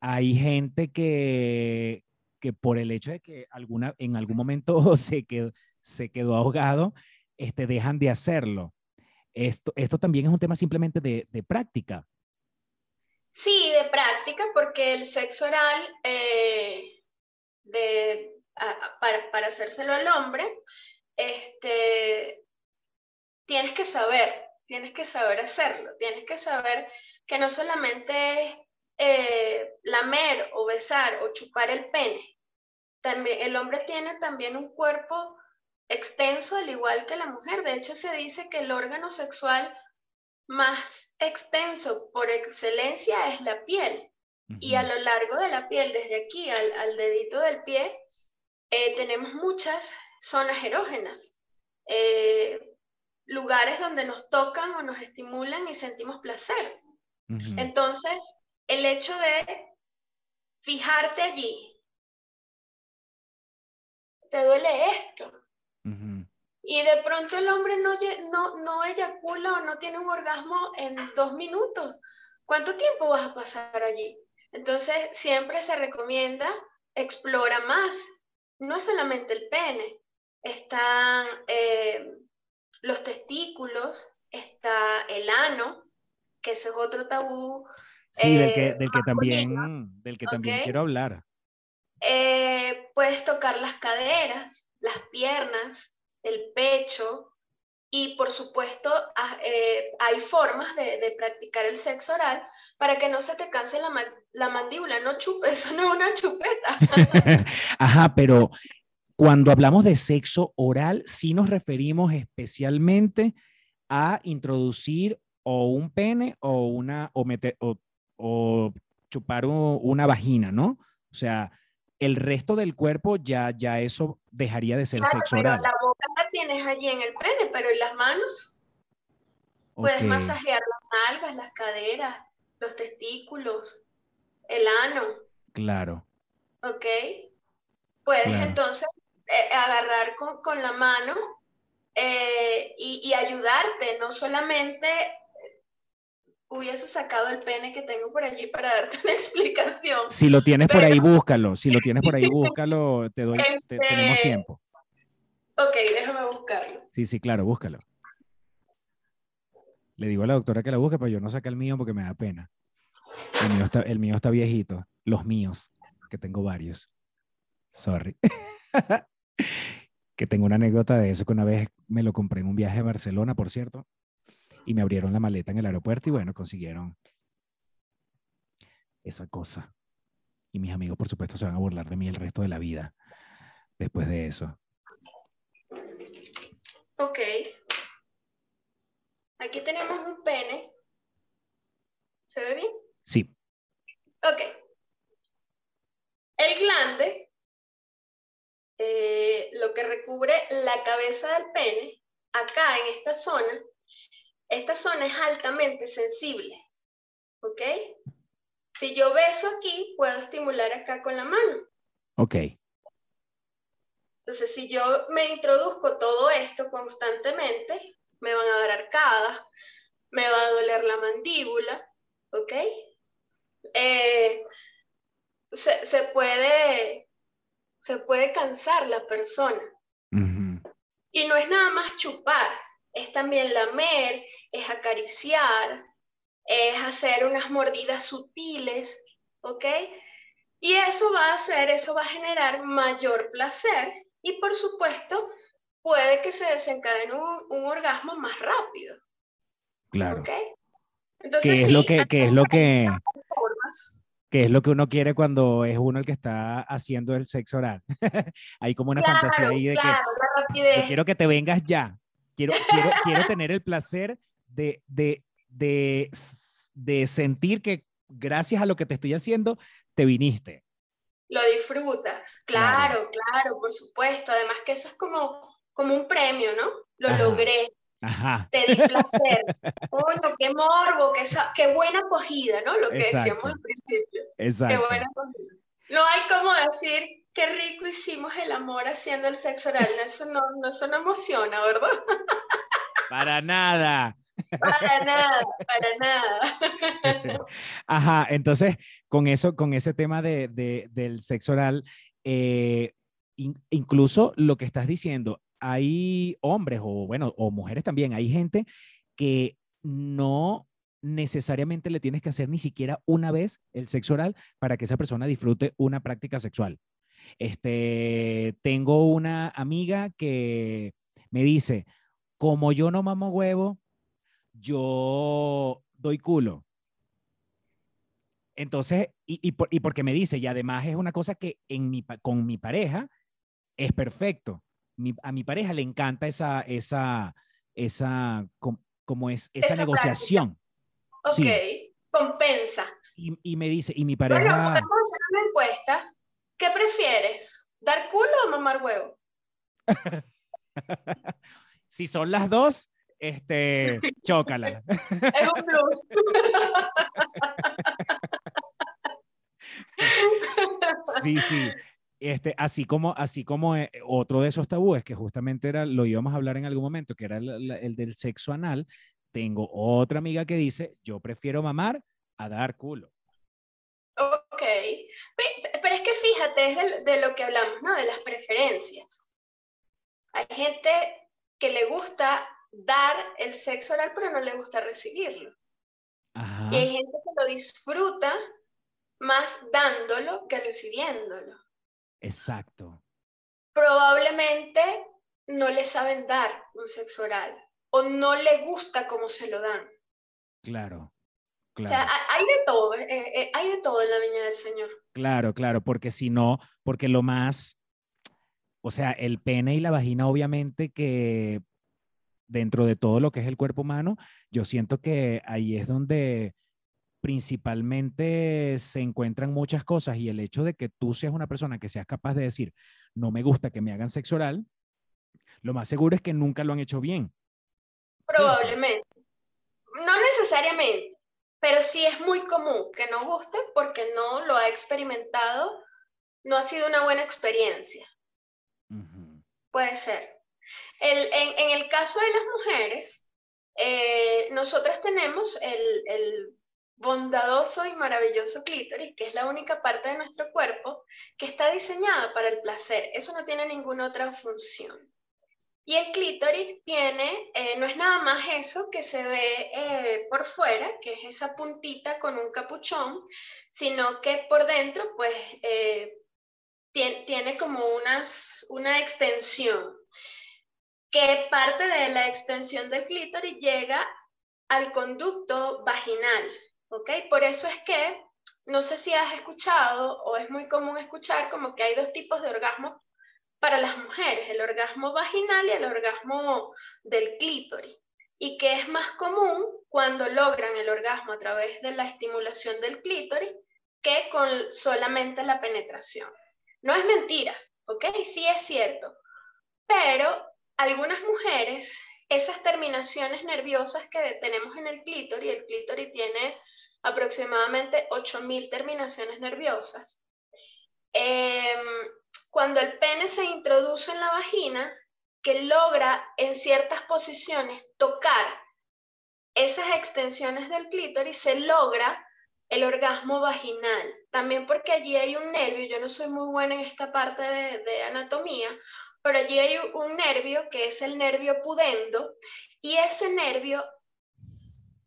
hay gente que, que por el hecho de que alguna, en algún momento se quedó, se quedó ahogado, este, dejan de hacerlo. Esto, esto también es un tema simplemente de, de práctica. Sí, de práctica, porque el sexo oral, eh, de, a- para, para hacérselo al hombre, este, tienes que saber, tienes que saber hacerlo, tienes que saber que no solamente es eh, lamer o besar o chupar el pene, también, el hombre tiene también un cuerpo extenso al igual que la mujer. De hecho, se dice que el órgano sexual más extenso por excelencia es la piel. Y a lo largo de la piel, desde aquí al, al dedito del pie, eh, tenemos muchas zonas erógenas, eh, lugares donde nos tocan o nos estimulan y sentimos placer. Ujú. Entonces, el hecho de fijarte allí, te duele esto, Ujú. y de pronto el hombre no, no, no eyacula o no tiene un orgasmo en dos minutos. ¿Cuánto tiempo vas a pasar allí? Entonces, siempre se recomienda explora más. No es solamente el pene, están eh, los testículos, está el ano, que ese es otro tabú. Sí, del que, eh, del que también, del que quiero hablar. Eh, puedes tocar las caderas, las piernas, el pecho y por supuesto ah, eh, hay formas de, de practicar el sexo oral para que no se te canse la, ma- la mandíbula, no chupes, eso no es una chupeta. Ajá, pero cuando hablamos de sexo oral, sí nos referimos especialmente a introducir o un pene o una o meter o, o chupar una vagina, ¿no? O sea, el resto del cuerpo ya ya eso dejaría de ser Claro, sexo oral. la boca tienes allí en el pene, pero en las manos puedes masajear las nalgas, las caderas, los testículos, el ano. claro. ¿ok? Puedes Claro. entonces eh, agarrar con, con la mano eh, y, y ayudarte, no solamente hubiese sacado el pene que tengo por allí para darte una explicación. Si lo tienes por ahí, búscalo. Si lo tienes por ahí, búscalo. Te doy, te- tenemos Este- tiempo. Ok, déjame buscarlo. Sí, sí, claro, búscalo. Le digo a la doctora que la busque, pero yo no saca el mío porque me da pena. El mío está, el mío está viejito. Los míos, que tengo varios. Sorry. que tengo una anécdota de eso que una vez me lo compré en un viaje a Barcelona, por cierto, y me abrieron la maleta en el aeropuerto y bueno, consiguieron esa cosa. Y mis amigos, por supuesto, se van a burlar de mí el resto de la vida después de eso. Ok. Aquí tenemos un pene. ¿Se ve bien? Sí. Ok. El glande, eh, lo que recubre la cabeza del pene, acá en esta zona, esta zona es altamente sensible. ¿Ok? Si yo beso aquí, puedo estimular acá con la mano. Ok. Entonces, si yo me introduzco todo esto constantemente, me van a dar arcadas, me va a doler la mandíbula, ¿ok? Eh, se, puede, se puede cansar la persona. Y no es nada más chupar, es también lamer, es acariciar, es hacer unas mordidas sutiles, ¿ok? Y eso va a hacer, eso va a generar mayor placer y por supuesto puede que se desencadene un, un orgasmo más rápido. Claro. Entonces, ¿Qué es lo que, qué es lo que, qué es lo que uno quiere cuando es uno el que está haciendo el sexo oral? Hay como una fantasía ahí de que quiero que te vengas ya. Quiero, quiero, quiero tener el placer de, de, de, de sentir que gracias a lo que te estoy haciendo, te viniste lo disfrutas, claro, claro, por supuesto. Además que eso es como, como un premio, ¿no? Lo logré. Ajá. Te di placer. Bueno, qué morbo, qué, qué buena acogida, ¿no? Lo que decíamos al principio. Exacto. Qué buena acogida. No hay como decir qué rico hicimos el amor haciendo el sexo oral. Eso no, eso no emociona, ¿verdad? Para nada. Para nada, para nada. Ajá, entonces con eso, con ese tema de, del sexo oral, eh, incluso lo que estás diciendo, hay hombres o bueno, o mujeres también, hay gente que no necesariamente le tienes que hacer ni siquiera una vez el sexo oral para que esa persona disfrute una práctica sexual. Este, tengo una amiga que me dice, como yo no mamo huevo, yo doy culo. Entonces, y, y, porque me dice, y además es una cosa que en mi, con mi pareja es perfecto. a mi pareja le encanta esa, esa, esa, como es, esa, negociación. Ok, compensa. Y, me dice, y mi pareja... Bueno, podemos hacer una encuesta. ¿Qué prefieres? ¿Dar culo o mamar huevo? si son las dos, este, chócala. Es un plus. Sí, sí. Este, así como, así como eh, otro de esos tabúes que justamente era, lo íbamos a hablar en algún momento, que era el, del sexo anal, tengo otra amiga que dice, yo prefiero mamar a dar culo. Ok, pero es que fíjate, es de, de lo que hablamos, ¿no? De las preferencias. Hay gente que le gusta dar el sexo oral, pero no le gusta recibirlo. Y hay gente que lo disfruta más dándolo que recibiéndolo. Exacto. Probablemente no le saben dar un sexo oral o no le gusta cómo se lo dan. Claro. Claro. O sea, hay de todo, eh, eh, hay de todo en la viña del Señor. Claro, claro, porque si no, porque lo más, o sea, el pene y la vagina obviamente que dentro de todo lo que es el cuerpo humano, yo siento que ahí es donde principalmente se encuentran muchas cosas y el hecho de que tú seas una persona que seas capaz de decir, no me gusta que me hagan sexo oral, lo más seguro es que nunca lo han hecho bien. Probablemente. No necesariamente, pero sí es muy común que no guste porque no lo ha experimentado, no ha sido una buena experiencia. Puede ser en, el caso de las mujeres, eh, nosotras tenemos el, bondadoso y maravilloso clítoris, que es la única parte de nuestro cuerpo que está diseñada para el placer. Eso no tiene ninguna otra función. Y el clítoris tiene, eh, no es nada más eso que se ve eh, por fuera, que es esa puntita con un capuchón, sino que por dentro, pues, tiene, tiene, como unas, una extensión que parte de la extensión del clítoris llega al conducto vaginal, ¿ok? Por eso es que, no sé si has escuchado o es muy común escuchar como que hay dos tipos de orgasmo para las mujeres, el orgasmo vaginal y el orgasmo del clítoris, y que es más común cuando logran el orgasmo a través de la estimulación del clítoris que con solamente la penetración. No es mentira, ¿ok? Sí es cierto, pero algunas mujeres, esas terminaciones nerviosas que tenemos en el clítoris, el clítoris tiene aproximadamente 8.000 terminaciones nerviosas. Em, cuando el pene se introduce en la vagina, que logra en ciertas posiciones tocar esas extensiones del clítoris, se logra el orgasmo vaginal. También porque allí hay un nervio, yo no soy muy buena en esta parte de, anatomía, pero allí hay un nervio que es el nervio pudendo y ese nervio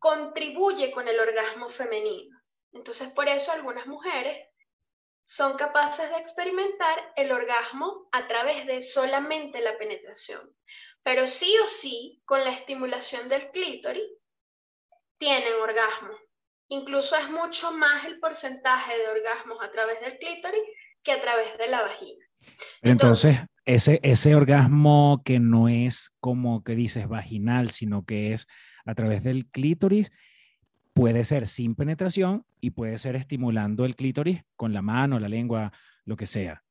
contribuye con el orgasmo femenino. Entonces, por eso algunas mujeres son capaces de experimentar el orgasmo a través de solamente la penetración. Pero sí o sí, con la estimulación del clítoris, tienen orgasmo. Incluso es mucho más el porcentaje de orgasmos a través del clítoris que a través de la vagina. Entonces, ese, ese orgasmo que no es como que dices vaginal, sino que es a través del clítoris, puede ser sin penetración y puede ser estimulando el clítoris con la mano, la lengua, lo que sea.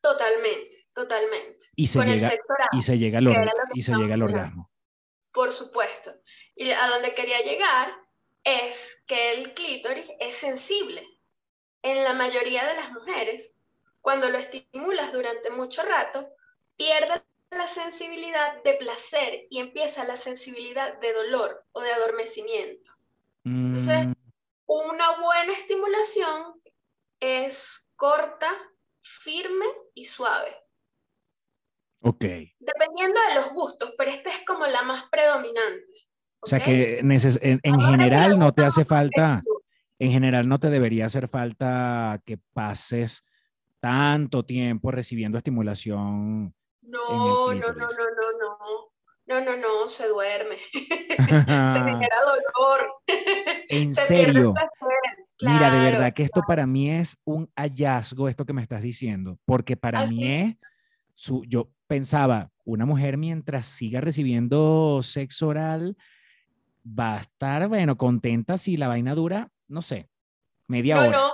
Totalmente, totalmente. Y se, llega, y se llega al, y se llega al orgasmo. Por supuesto. Y a donde quería llegar es que el clítoris es sensible. En la mayoría de las mujeres, cuando lo estimulas durante mucho rato, pierde la sensibilidad de placer y empieza la sensibilidad de dolor o de adormecimiento. Entonces, mm. una buena estimulación es corta, firme y suave. Ok. Dependiendo de los gustos, pero esta es como la más predominante. O sea que en, general no te hace falta, en general no te debería hacer falta que pases tanto tiempo recibiendo estimulación. No, no, no, no, no, no. No, no, no, se duerme. se genera dolor. ¿En serio? Mira, de verdad que esto para mí es un hallazgo, esto que me estás diciendo, porque para mí es, su, yo pensaba, una mujer mientras siga recibiendo sexo oral va a estar, bueno, contenta si la vaina dura, no sé, media hora. No,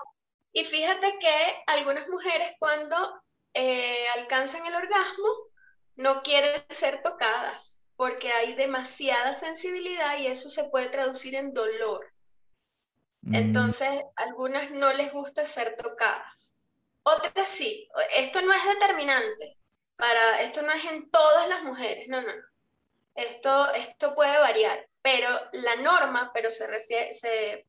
y fíjate que algunas mujeres cuando eh, alcanzan el orgasmo no quieren ser tocadas porque hay demasiada sensibilidad y eso se puede traducir en dolor. Mm. Entonces, algunas no les gusta ser tocadas. Otras sí. Esto no es determinante. Para, esto no es en todas las mujeres. No, no, no. Esto, esto puede variar. Pero la norma, pero se refiere, se,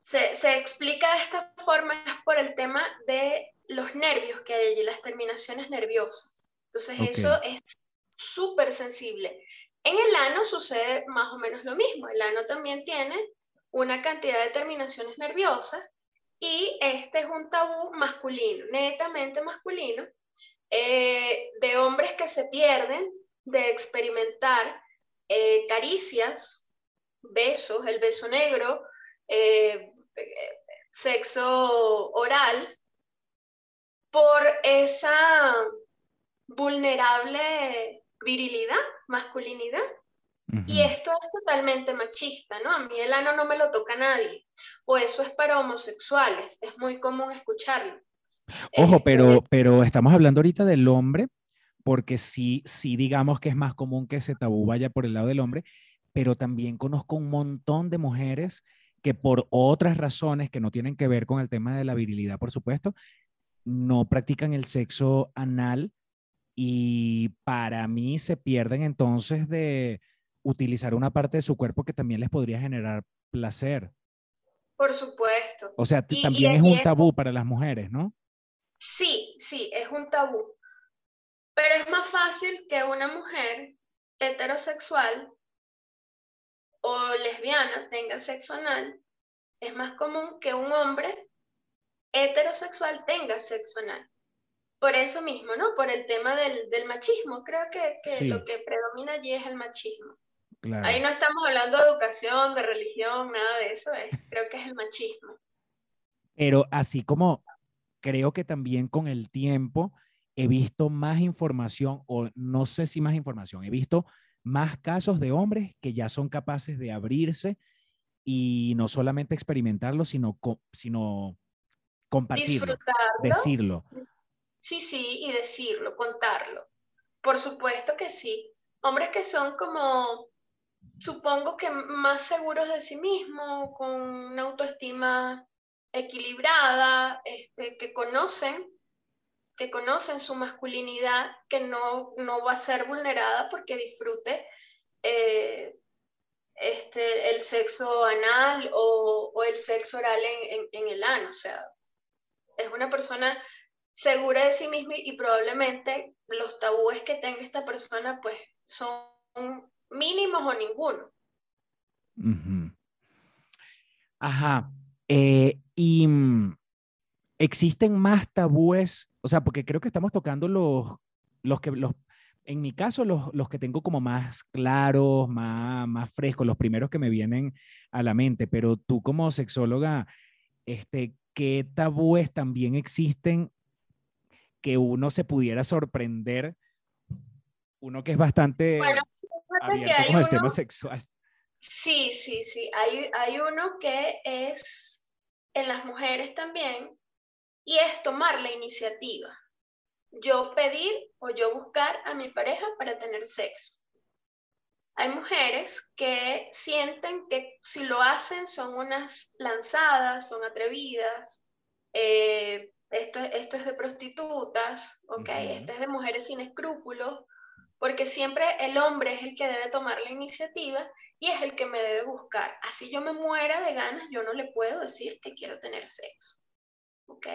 se, explica de esta forma es por el tema de los nervios que hay allí, las terminaciones nerviosas. Entonces, eso es súper sensible. En el ano sucede más o menos lo mismo. El ano también tiene una cantidad de terminaciones nerviosas y este es un tabú masculino, netamente masculino, eh, de hombres que se pierden de experimentar eh, caricias, besos, el beso negro, eh, sexo oral, por esa vulnerable virilidad, masculinidad. Y esto es totalmente machista, ¿no? A mí el ano no me lo toca nadie. O eso es para homosexuales, es muy común escucharlo. Ojo, este, pero, pero estamos hablando ahorita del hombre, porque sí, sí digamos que es más común que ese tabú vaya por el lado del hombre, pero también conozco un montón de mujeres que por otras razones que no tienen que ver con el tema de la virilidad, por supuesto, no practican el sexo anal y para mí se pierden entonces de utilizar una parte de su cuerpo que también les podría generar placer. Por supuesto. O sea, también es un tabú para las mujeres, ¿no? Sí, sí, es un tabú. Pero es más fácil que una mujer heterosexual o lesbiana tenga sexo anal. Es más común que un hombre heterosexual tenga sexo anal por eso mismo, ¿no? Por el tema del, del machismo. Creo que, que lo que predomina allí es el machismo. Ahí no estamos hablando de educación, de religión, nada de eso. Es, creo que es el machismo. Pero así como creo que también con el tiempo he visto más información, o no sé si más información, he visto más casos de hombres que ya son capaces de abrirse y no solamente experimentarlo, sino, sino compartirlo, decirlo. Sí, sí, y decirlo, contarlo. Por supuesto que sí. Hombres que son como supongo que más seguros de sí mismos, con una autoestima equilibrada, este, que conocen, que conocen su masculinidad, que no, no va a ser vulnerada porque disfrute eh, este, el sexo anal o, el sexo oral en, en, en, el ano. O sea, es una persona segura de sí misma y probablemente los tabúes que tenga esta persona pues son mínimos o ninguno. Ajá. Eh, y mm, existen más tabúes, o sea, porque creo que estamos tocando los, los que, los, en mi caso, los, los que tengo como más claros, más, más frescos, los primeros que me vienen a la mente, pero tú como sexóloga, este, ¿qué tabúes también existen que uno se pudiera sorprender? Uno que es bastante bueno, abierto que con el tema sexual. Sí, sí, sí. Hay, hay uno que es en las mujeres también y es tomar la iniciativa. Yo pedir o yo buscar a mi pareja para tener sexo. Hay mujeres que sienten que si lo hacen son unas lanzadas, son atrevidas, eh, esto, esto es de prostitutas, ¿ok? Uh -huh. Esto es de mujeres sin escrúpulos, porque siempre el hombre es el que debe tomar la iniciativa y es el que me debe buscar. Así yo me muera de ganas, yo no le puedo decir que quiero tener sexo. ¿Ok?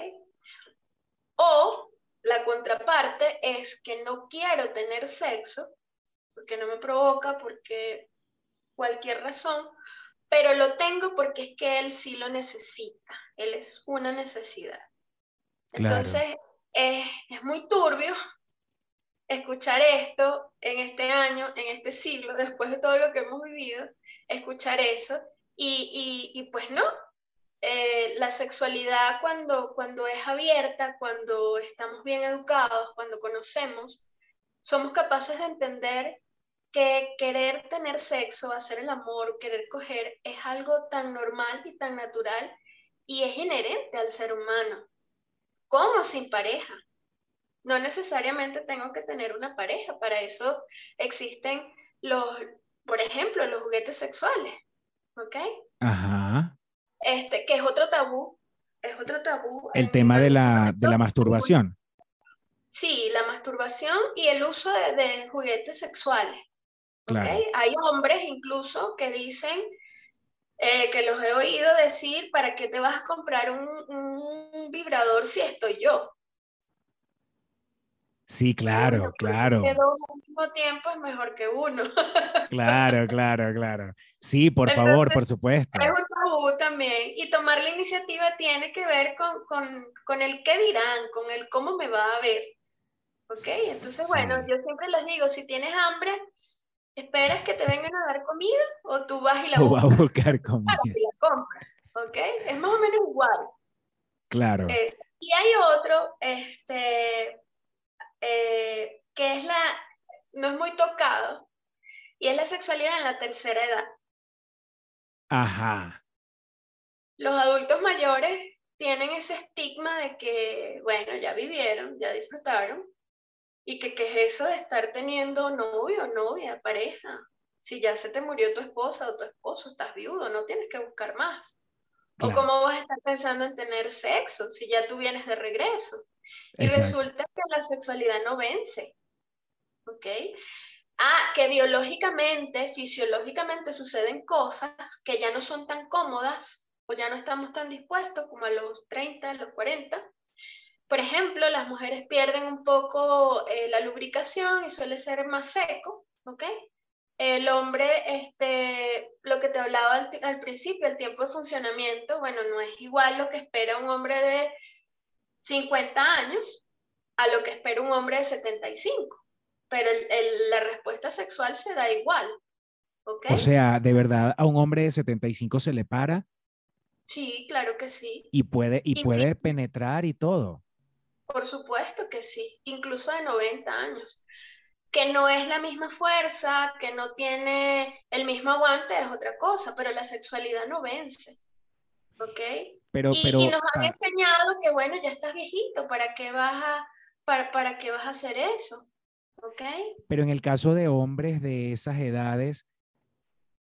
O la contraparte es que no quiero tener sexo porque no me provoca, porque cualquier razón, pero lo tengo porque es que él sí lo necesita. Él es una necesidad. Entonces, es, es muy turbio escuchar esto en este año, en este siglo, después de todo lo que hemos vivido, escuchar eso. Y, y, y pues no, eh, la sexualidad cuando, cuando es abierta, cuando estamos bien educados, cuando conocemos, somos capaces de entender que querer tener sexo, hacer el amor, querer coger, es algo tan normal y tan natural y es inherente al ser humano, como sin pareja. No necesariamente tengo que tener una pareja, para eso existen los, por ejemplo, los juguetes sexuales, ¿ok? Ajá. Este, que es otro tabú, es otro tabú. El tema de la, de la masturbación. Sí, la masturbación y el uso de, de juguetes sexuales. Claro. ¿okay? Hay hombres incluso que dicen, eh, que los he oído decir, ¿para qué te vas a comprar un, un vibrador si estoy yo? Sí, claro, claro. Que dos al mismo tiempo es mejor que uno. Claro, claro, claro. Sí, por Entonces, favor, por supuesto. Es un tabú también. Y tomar la iniciativa tiene que ver con, con, con el qué dirán, con el cómo me va a ver. ¿Ok? Entonces, bueno, yo siempre les digo, si tienes hambre, ¿esperas que te vengan a dar comida o tú vas y la O va a buscas buscar comida. y la compras? ¿Ok? Es más o menos igual. Claro. Es- y hay otro, este, eh, que es la, no es muy tocado, y es la sexualidad en la tercera edad. Ajá. Los adultos mayores tienen ese estigma de que, bueno, ya vivieron, ya disfrutaron, y que qué es eso de estar teniendo novio, novia, pareja. Si ya se te murió tu esposa o tu esposo, estás viudo, no tienes que buscar más. O cómo vas a estar pensando en tener sexo si ya tú vienes de regreso. Y Exacto. resulta que la sexualidad no vence. ¿Ok? Ah, que biológicamente, fisiológicamente suceden cosas que ya no son tan cómodas o ya no estamos tan dispuestos como a los 30, a los 40. Por ejemplo, las mujeres pierden un poco eh, la lubricación y suele ser más seco, ¿ok? El hombre, este, lo que te hablaba al, al principio, el tiempo de funcionamiento, bueno, no es igual lo que espera un hombre de 50 años a lo que espera un hombre de 75. Pero el, el, la respuesta sexual se da igual. ¿ok? O sea, de verdad, a un hombre de 75 se le para sí, claro que sí. y puede, y Y puede sí. penetrar y todo. Por supuesto que sí. Incluso de 90 años. Que no es la misma fuerza, que no tiene el mismo aguante, es otra cosa, pero la sexualidad no vence. ¿Ok? Pero, y, pero, y nos han ah, enseñado que, bueno, ya estás viejito, ¿para qué vas a, para, para qué vas a hacer eso? ¿Ok? pero en el caso de hombres de esas edades,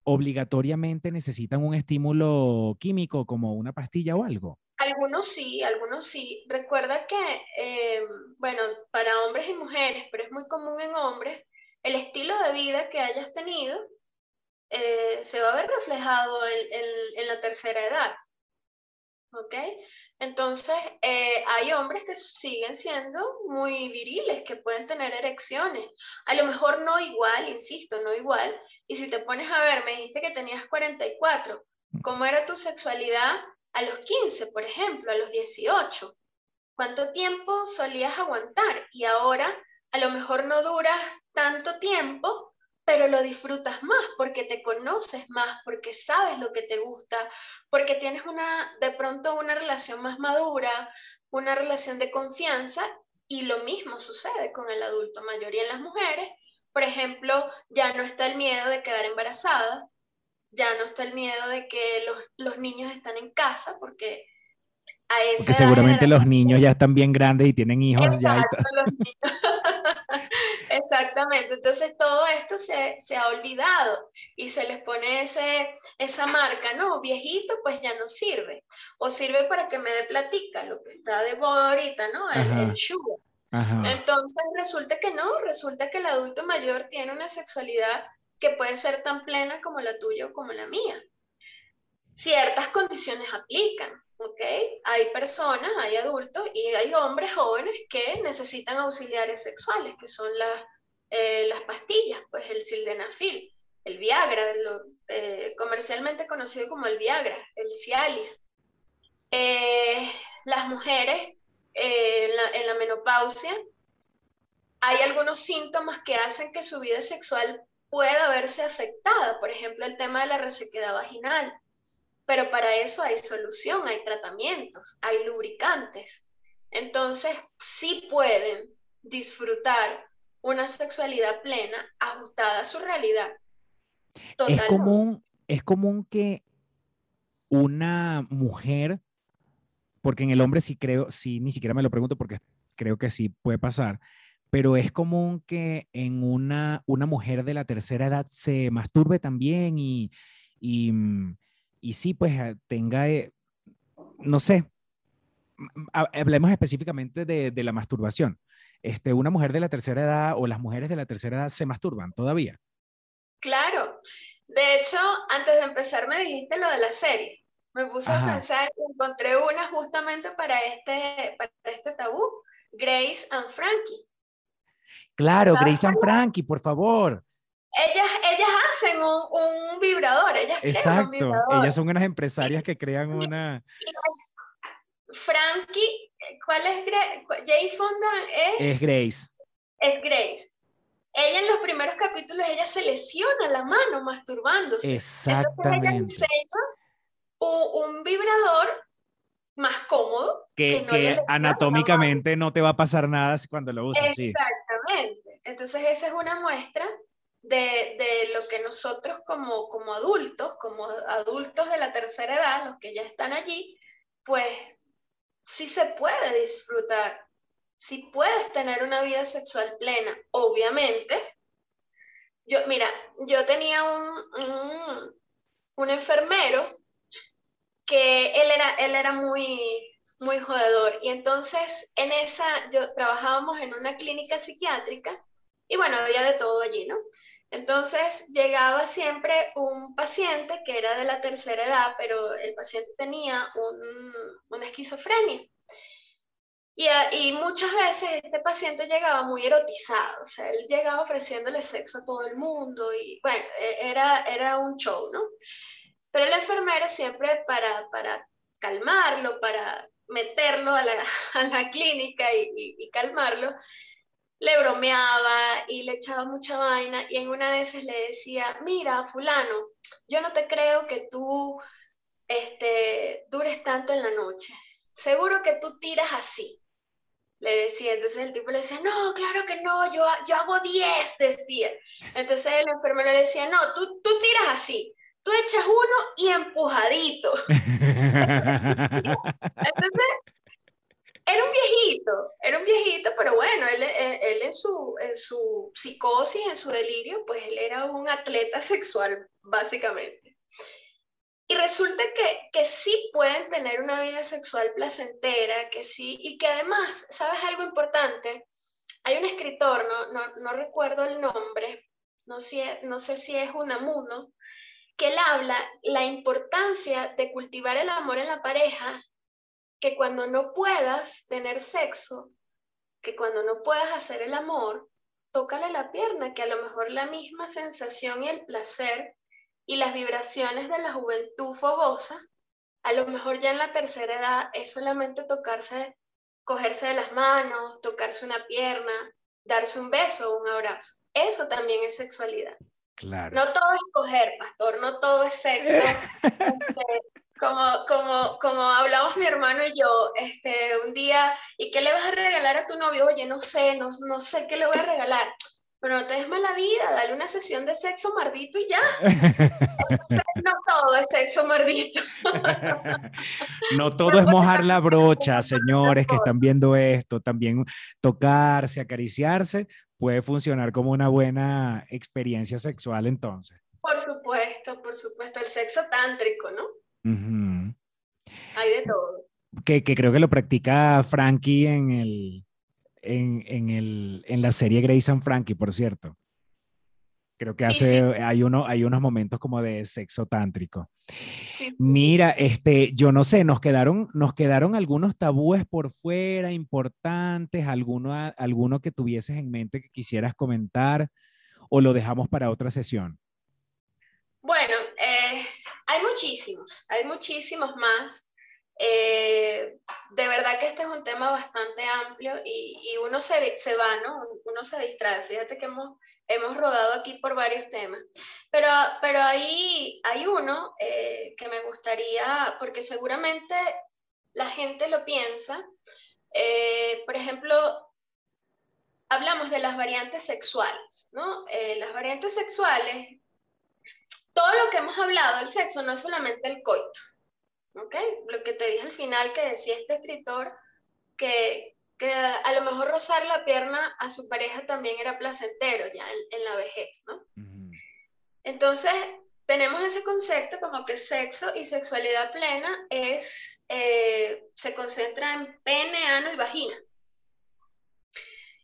obligatoriamente necesitan un estímulo químico como una pastilla o algo. Algunos sí, algunos sí. Recuerda que, eh, bueno, para hombres y mujeres, pero es muy común en hombres, el estilo de vida que hayas tenido eh, se va a ver reflejado en, la tercera edad. ¿Ok? Entonces, eh, hay hombres que siguen siendo muy viriles, que pueden tener erecciones. A lo mejor no igual, insisto, no igual. Y si te pones a ver, me dijiste que tenías 44. ¿Cómo era tu sexualidad a los 15, por ejemplo, a los 18? ¿Cuánto tiempo solías aguantar? Y ahora a lo mejor no duras tanto tiempo, pero lo disfrutas más porque te conoces más, porque sabes lo que te gusta, porque tienes una, de pronto una relación más madura, una relación de confianza y lo mismo sucede con el adulto mayor y en las mujeres. Por ejemplo, ya no está el miedo de quedar embarazada, ya no está el miedo de que los, los niños están en casa, porque a esa Porque seguramente los niños ya están bien grandes y tienen hijos. ya Exactamente, entonces todo esto se, se, ha olvidado y se les pone ese, esa marca, no, viejito, pues ya no sirve. O sirve para que me dé platica, lo que está de moda ahorita, ¿no? El, sugar. Entonces resulta que no, resulta que el adulto mayor tiene una sexualidad que puede ser tan plena como la tuya o como la mía. Ciertas condiciones aplican, ¿ok? Hay personas, hay adultos y hay hombres jóvenes que necesitan auxiliares sexuales, que son las, eh, las pastillas, pues el sildenafil, el Viagra, eh, comercialmente conocido como el Viagra, el Cialis. Eh, las mujeres la, en la menopausia hay algunos síntomas que hacen que su vida sexual pueda verse afectada, por ejemplo, el tema de la resequedad vaginal, pero para eso hay solución, hay tratamientos, hay lubricantes. Entonces, sí pueden disfrutar una sexualidad plena ajustada a su realidad. Es común, es común que una mujer, porque en el hombre sí creo, sí, ni siquiera me lo pregunto porque creo que sí puede pasar, pero es común que en una, una mujer de la tercera edad se masturbe también y, y mm, y sí, pues ah, tenga, eh, no sé, hablemos específicamente de, de, la masturbación. Este, ¿Una mujer de la tercera edad o las mujeres de la tercera edad se masturban todavía? Claro. De hecho, antes de empezar me dijiste lo de la serie. Me puse a pensar, encontré una justamente para este, para este tabú, Grace and Frankie. Claro, Grace and Frankie, por favor ellas, ellas hacen un, un vibrador, ellas Exacto, crean un ellas son unas empresarias que crean una... Frankie, ¿cuál es Grace? Jane Fonda es... Es Grace. Es Grace. Ella en los primeros capítulos, ella se lesiona la mano masturbándose. Exactamente. Entonces ella enseña un, un vibrador más cómodo. Que, que, anatómicamente no te va a pasar nada cuando lo usas. Entonces esa es una muestra de, lo que nosotros como, como adultos, como adultos de la tercera edad, los que ya están allí, pues sí se puede disfrutar, sí puedes tener una vida sexual plena, obviamente. Yo, mira, yo tenía un, un, enfermero que él era, él era muy, muy jodedor. Y entonces en esa, yo trabajábamos en una clínica psiquiátrica y bueno, había de todo allí, ¿no? Entonces llegaba siempre un paciente que era de la tercera edad, pero el paciente tenía un, una esquizofrenia. Y, y, muchas veces este paciente llegaba muy erotizado, o sea, él llegaba ofreciéndole sexo a todo el mundo y bueno, e, era, era un show, ¿no? Pero el enfermero siempre para, para calmarlo, para meterlo a la, a la clínica y, calmarlo, le bromeaba y le echaba mucha vaina y en una de esas le decía, mira, fulano, yo no te creo que tú este, dures tanto en la noche. Seguro que tú tiras así. Le decía, entonces el tipo le decía, no, claro que no, yo, yo hago 10, decía. Entonces el enfermero le decía, no, tú, tú tiras así, tú echas uno y empujadito. entonces era un viejito, era un viejito, pero bueno, él, él, en, su, en su psicosis, en su delirio, pues él era un atleta sexual, básicamente. Y resulta que, que sí pueden tener una vida sexual placentera, que sí, y que además, ¿sabes algo importante? Hay un escritor, no, no, no recuerdo el nombre, no sé, no sé si es Unamuno, que él habla la importancia de cultivar el amor en la pareja, que cuando no puedas tener sexo, que cuando no puedas hacer el amor, tócale la pierna, que a lo mejor la misma sensación y el placer y las vibraciones de la juventud fogosa, a lo mejor ya en la tercera edad es solamente tocarse, cogerse de las manos, tocarse una pierna, darse un beso o un abrazo. Eso también es sexualidad. Claro. No todo es coger, pastor, no todo es sexo. Este, como, como, como hablamos mi hermano y yo, este, un día, ¿y qué le vas a regalar a tu novio? Oye, no sé, no, no sé qué le voy a regalar. Pero no te des mala vida, dale una sesión de sexo mardito y ya. no todo es sexo mardito. no todo es mojar la brocha, señores que están viendo esto. También tocarse, acariciarse, puede funcionar como una buena experiencia sexual entonces. Por supuesto, por supuesto, el sexo tántrico, ¿no? Hay de todo. Que, que, creo que lo practica Frankie en, el, en, en, el, en la serie Grace and Frankie, por cierto. Creo que hace, Hay, uno, hay unos momentos como de sexo tántrico. Mira, este, yo no sé, nos quedaron, nos quedaron algunos tabúes por fuera importantes, alguno, alguno que tuvieses en mente que quisieras comentar o lo dejamos para otra sesión. Bueno, eh, hay muchísimos, hay muchísimos más. Eh, de verdad que este es un tema bastante amplio y, y uno se, se, va, ¿no? Uno se distrae. Fíjate que hemos, hemos rodado aquí por varios temas. Pero, pero ahí hay uno eh, que me gustaría, porque seguramente la gente lo piensa. Eh, por ejemplo, hablamos de las variantes sexuales, ¿no? las variantes sexuales todo lo que hemos hablado, el sexo no es solamente el coito, ¿ok? Lo que te dije al final que decía este escritor, que, que a lo mejor rozar la pierna a su pareja también era placentero ya en, la vejez, ¿no? Entonces, tenemos ese concepto como que sexo y sexualidad plena es, eh, se concentra en pene, ano y vagina.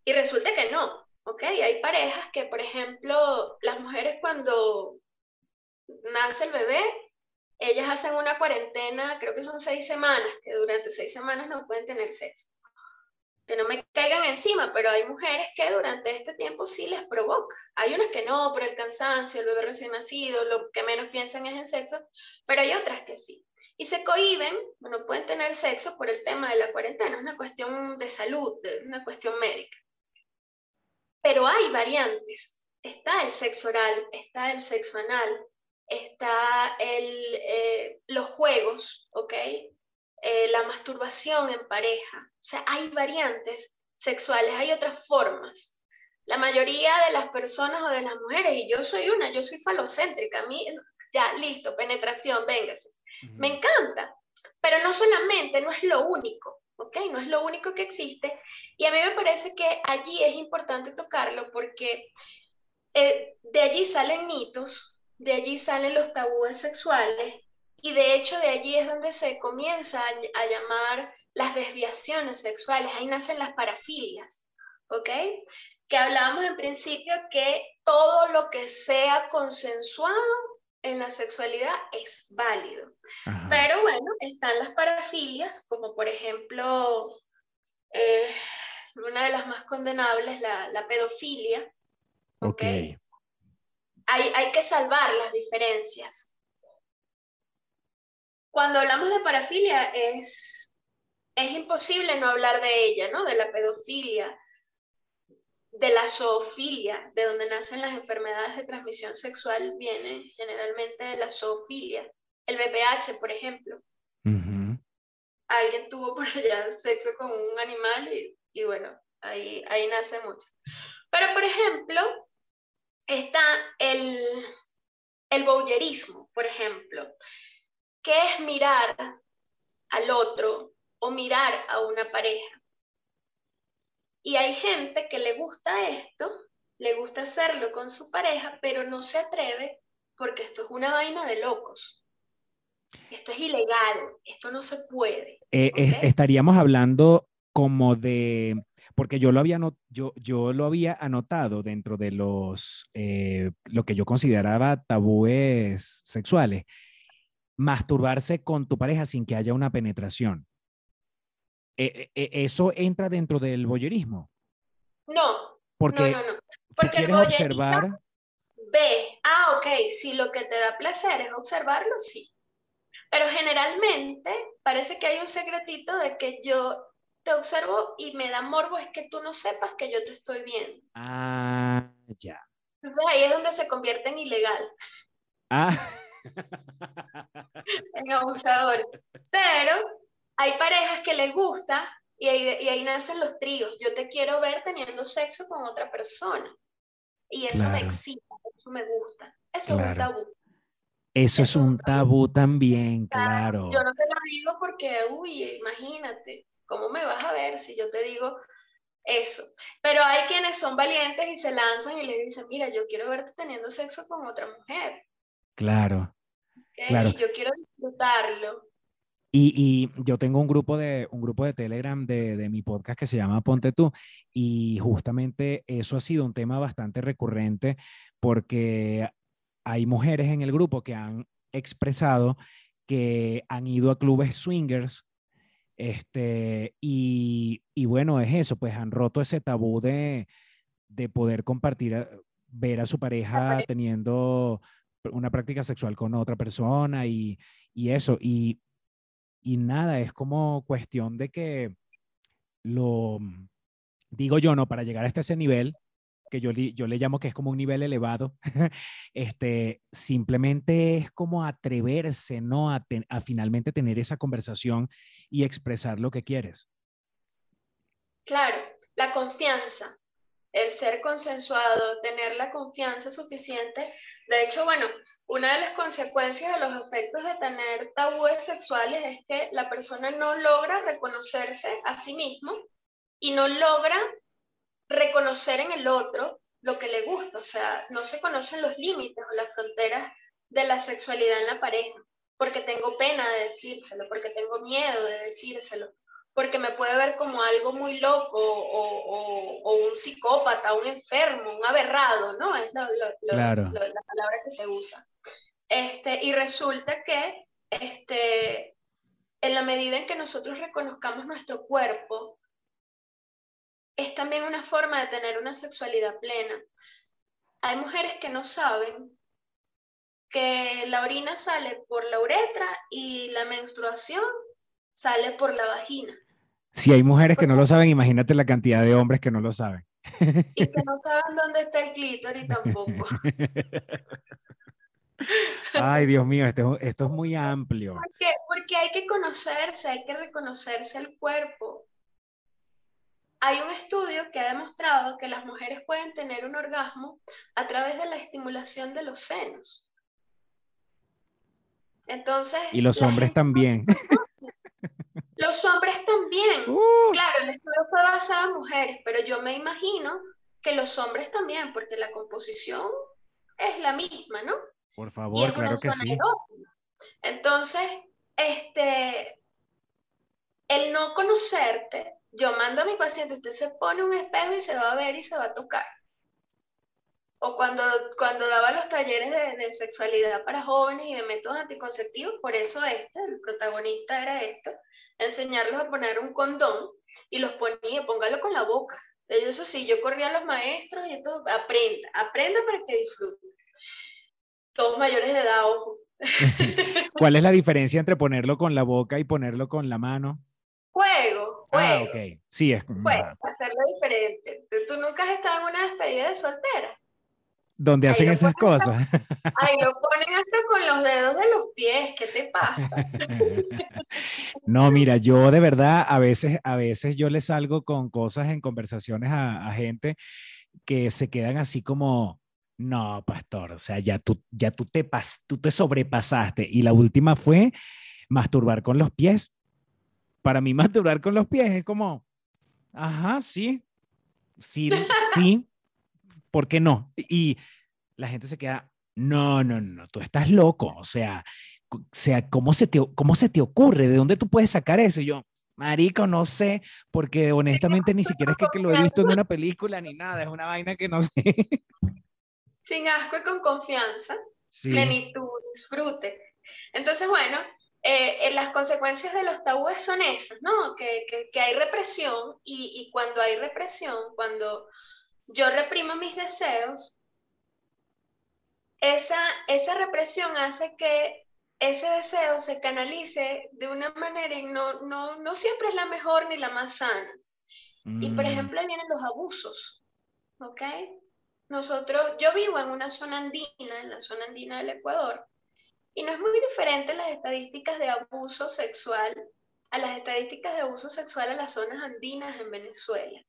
Y resulta que no, ¿ok? Hay parejas que, por ejemplo, las mujeres cuando nace el bebé, ellas hacen una cuarentena, creo que son seis semanas, que durante seis semanas no pueden tener sexo. Que no me caigan encima, pero hay mujeres que durante este tiempo sí les provoca. Hay unas que no, por el cansancio, el bebé recién nacido, lo que menos piensan es en sexo, pero hay otras que sí. Y se cohiben, no pueden tener sexo por el tema de la cuarentena, es una cuestión de salud, una cuestión médica. Pero hay variantes. Está el sexo oral, está el sexo anal, está el, eh, los juegos, ¿ok? Eh, la masturbación en pareja. O sea, hay variantes sexuales, hay otras formas. La mayoría de las personas o de las mujeres, y yo soy una, yo soy falocéntrica, a mí, ya, listo, penetración, véngase. Me encanta, pero no solamente, no es lo único, ¿ok? No es lo único que existe. Y a mí me parece que allí es importante tocarlo porque eh, de allí salen mitos, de allí salen los tabúes sexuales y de hecho de allí es donde se comienza a, llamar las desviaciones sexuales, ahí nacen las parafilias, ¿ok? Que hablábamos en principio que todo lo que sea consensuado en la sexualidad es válido. Pero bueno, están las parafilias, como por ejemplo, eh, una de las más condenables, la, pedofilia. ¿ok? hay, que salvar las diferencias. Cuando hablamos de parafilia es, es imposible no hablar de ella, ¿no? De la pedofilia, de la zoofilia, de donde nacen las enfermedades de transmisión sexual, viene generalmente de la zoofilia. El VPH, por ejemplo. Alguien tuvo por allá sexo con un animal y, y bueno, ahí, ahí nace mucho. Pero, por ejemplo, está el, el bowlerismo, por ejemplo, que es mirar al otro o mirar a una pareja. Y hay gente que le gusta esto, le gusta hacerlo con su pareja, pero no se atreve porque esto es una vaina de locos. Esto es ilegal, esto no se puede. Eh, estaríamos hablando como de, porque yo lo había, yo, yo lo había anotado dentro de los, eh, lo que yo consideraba tabúes sexuales, masturbarse con tu pareja sin que haya una penetración. Eh, ¿Eso entra dentro del boyerismo? No, porque no, no, no. Porque quieres observar... Ve, ah, ok, si lo que te da placer es observarlo, sí. Pero generalmente parece que hay un secretito de que yo te observo y me da morbo es que tú no sepas que yo te estoy viendo. Ah, ya. Entonces ahí es donde se convierte en ilegal. Ah. en abusador. Pero hay parejas que les gusta y ahí, y ahí, nacen los tríos. Yo te quiero ver teniendo sexo con otra persona. Y eso me excita, eso me gusta. Eso es un tabú. Eso, es un tabú, también, claro. Yo no te lo digo porque, uy, imagínate, ¿cómo me vas a ver si yo te digo eso? Pero hay quienes son valientes y se lanzan y le dicen, mira, yo quiero verte teniendo sexo con otra mujer. Claro. Claro. Y yo quiero disfrutarlo. Y, yo tengo un grupo de, un grupo de Telegram de, de, mi podcast que se llama Ponte tú. Y justamente eso ha sido un tema bastante recurrente porque hay mujeres en el grupo que han expresado que han ido a clubes swingers. Este, y, y bueno, es eso, pues han roto ese tabú de, de poder compartir, ver a su pareja teniendo una práctica sexual con otra persona y, y eso. Y, y nada, es como cuestión de que lo, digo yo, ¿no? Para llegar hasta ese nivel, que yo, yo le llamo que es como un nivel elevado, este, simplemente es como atreverse, ¿no? A, a, finalmente tener esa conversación y expresar lo que quieres. Claro, la confianza, el ser consensuado, tener la confianza suficiente. De hecho, bueno, una de las consecuencias de los efectos de tener tabúes sexuales es que la persona no logra reconocerse a sí mismo y no logra reconocer en el otro lo que le gusta, o sea, no se conocen los límites o las fronteras de la sexualidad en la pareja, porque tengo pena de decírselo, porque tengo miedo de decírselo, porque me puede ver como algo muy loco o, un psicópata, un enfermo, un aberrado, ¿no? Es la palabra que se usa. Este, y resulta que este, en la medida en que nosotros reconozcamos nuestro cuerpo, es también una forma de tener una sexualidad plena. Hay mujeres que no saben que la orina sale por la uretra y la menstruación sale por la vagina. Si hay mujeres que no lo saben, imagínate la cantidad de hombres que no lo saben. Y que no saben dónde está el clítoris tampoco. Ay, Dios mío, esto, esto es muy amplio. Porque, porque hay que conocerse, hay que reconocerse el cuerpo. Hay un estudio que ha demostrado que las mujeres pueden tener un orgasmo a través de la estimulación de los senos. Entonces. Y los hombres también. Los hombres también. Claro, el estudio fue basado en mujeres, pero yo me imagino que los hombres también, porque la composición es la misma, ¿no? Por favor, claro que sí. Entonces, este, el no conocerte, yo mando a mi paciente, usted se pone un espejo y se va a ver y se va a tocar. O cuando, cuando daba los talleres de, de sexualidad para jóvenes y de métodos anticonceptivos, por eso este, el protagonista era esto, enseñarlos a poner un condón y los ponía, póngalo con la boca. Eso sí, yo corría a los maestros y esto, aprenda, aprenda para que disfrute todos mayores de edad, ojo. ¿Cuál es la diferencia entre ponerlo con la boca y ponerlo con la mano? Juego, Ah, ok. Sí, es Juego, hacerlo diferente. ¿Tú, nunca has estado en una despedida de soltera? Donde hacen esas cosas. Ahí lo ponen hasta con los dedos de los pies. ¿Qué te pasa? no, mira, yo de verdad a veces, a veces yo le salgo con cosas en conversaciones a, a gente que se quedan así como, no, pastor, o sea, ya tú, ya tú te, pas, tú te sobrepasaste. Y la última fue masturbar con los pies. Para mí masturbar con los pies es como, ajá, sí, sí, sí, ¿por qué no? Y la gente se queda, no, no, no, tú estás loco, o sea, o sea, ¿cómo se, te, ¿cómo se te ocurre? ¿De dónde tú puedes sacar eso? Y yo, marico, no sé, porque honestamente ni siquiera es que, que lo he visto en una película ni nada, es una vaina que no sé. Sin asco y con confianza, plenitud, disfrute. Entonces, bueno, eh, las consecuencias de los tabúes son esas, ¿no? Que, que, que hay represión y, y, cuando hay represión, cuando yo reprimo mis deseos, esa, esa represión hace que ese deseo se canalice de una manera y no, no, no siempre es la mejor ni la más sana. Y por mm. ejemplo, ahí vienen los abusos, ¿ok? Nosotros, yo vivo en una zona andina, en la zona andina del Ecuador, y no es muy diferente las estadísticas de abuso sexual a las estadísticas de abuso sexual a las zonas andinas en Venezuela.